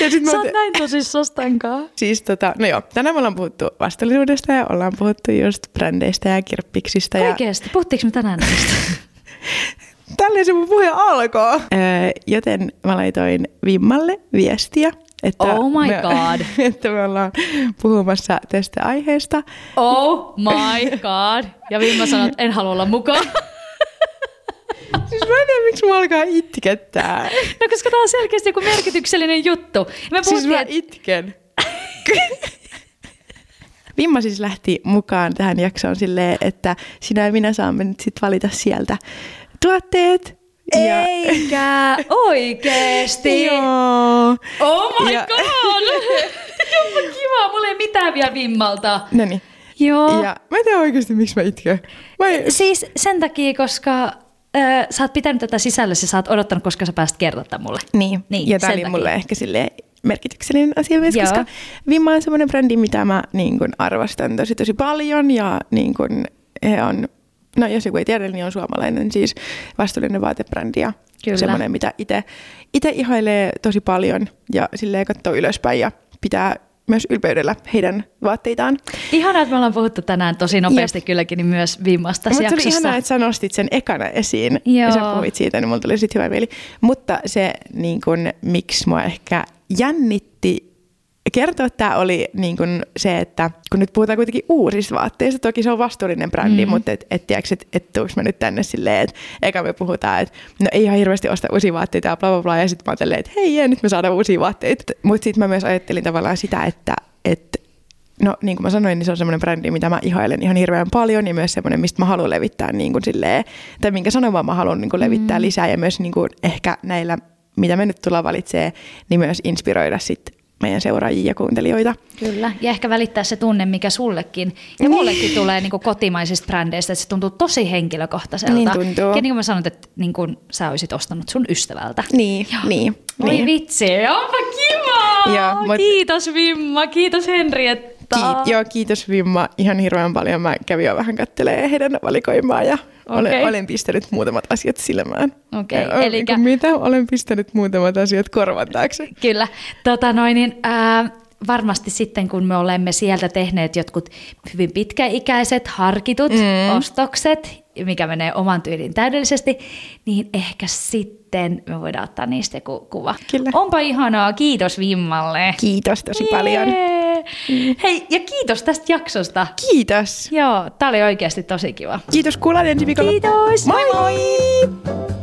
ja sit mä Sä oot- näin tosissas tämänkaan. Siis tota, no joo, tänään me ollaan puhuttu vastuullisuudesta ja ollaan puhuttu just brändeistä ja kirppiksistä. Ja Oikeesti, puhuttiinko me tänään näistä? tälleen se mun puhe alkoi. Öö, joten mä laitoin Vimmalle viestiä, että, Oh my me, God. että me ollaan puhumassa tästä aiheesta. Oh my god. Ja Vimma sanoi, että en halua olla mukaan. Siis mä en tiedä, miksi mä alkaa itkettää. No koska tää on selkeästi joku merkityksellinen juttu. Me Siis mä itken. Vimma siis lähti mukaan tähän jaksoon silleen, että sinä ja minä saamme nyt sit valita sieltä tuotteet. Ja- eikä oikeesti. Joo. Oh my Ja- god. Joppa kiva, mulla ei mitään vielä vimmalta. No niin. Joo. Ja mä en tiedä oikeasti, miksi mä itken. Mä. Siis sen takia, koska ö, sä oot pitänyt tätä sisällössä, sä oot odottanut, koska sä pääst kertoa mulle. Niin, Niin, ja tämä oli takia. mulle ehkä silleen merkityksellinen asia myös, Joo. koska Vimma on semmoinen brändi, mitä mä niin kun arvostan tosi tosi paljon ja niin kun he on, no jos joku ei tiedä, niin on suomalainen siis vastuullinen vaatebrändi ja Kyllä. semmoinen, mitä itse ihailee tosi paljon ja silleen katsoo ylöspäin ja pitää myös ylpeydellä heidän vaatteitaan. Ihanaa, että me ollaan puhuttu tänään tosi nopeasti kylläkin niin myös vimmasta Mutta se oli ihanaa, että sä nostit sen ekana esiin Joo. ja sä puhuit siitä, niin mulla tuli sitten hyvä mieli. Mutta se, niin kun, miksi mua ehkä jännitti kertoa, tämä oli niin kun se, että kun nyt puhutaan kuitenkin uusista vaatteista, toki se on vastuullinen brändi, mm. mutta et, et, tiedätkö, et, et tuuks mä nyt tänne silleen, että eka me puhutaan, että no ei ihan hirveästi osta uusia vaatteita ja bla bla bla, ja sitten mä ajattelin, että hei, jee, nyt me saadaan uusia vaatteita. Mutta sitten mä myös ajattelin tavallaan sitä, että, että No niin kuin mä sanoin, niin se on semmoinen brändi, mitä mä ihailen ihan hirveän paljon ja myös semmoinen, mistä mä haluan levittää niin kuin silleen, tai minkä sanomaa mä haluan niin kuin levittää mm. lisää ja myös niin kuin ehkä näillä, mitä me nyt tullaan valitsee, niin myös inspiroida sit meidän seuraajia ja kuuntelijoita. Kyllä, ja ehkä välittää se tunne, mikä sullekin ja Niin. mullekin tulee niin kuin kotimaisista brändeistä, että se tuntuu tosi henkilökohtaiselta. Niin tuntuu. Ja niin kuin mä sanoin, että niin kuin sä olisit ostanut sun ystävältä. Niin, niin. Oi niin. vitsi, onpa kiva! Joo, mut- Kiitos Vimma, kiitos Henrietta. Kiit, joo, kiitos Vimma ihan hirveän paljon. Mä kävin jo vähän kattelee heidän valikoimaa ja olen, Okei. olen pistänyt muutamat asiat silmään. Okei, Ja, ö, elikkä- niin mitä? Olen pistänyt muutamat asiat korvan taakse. Kyllä. Tota noin, niin, ää, varmasti sitten, kun me olemme sieltä tehneet jotkut hyvin pitkäikäiset, harkitut mm. ostokset, mikä menee oman tyylin täydellisesti, niin ehkä sitten me voidaan ottaa niistä joku kuva. Kyllä. Onpa ihanaa, kiitos Vimmalle. Kiitos tosi paljon. Jee. Hei, ja kiitos tästä jaksosta. Kiitos. Joo, tää oli oikeasti tosi kiva. Kiitos kuulan ensi viikolla. Kiitos. Moi moi!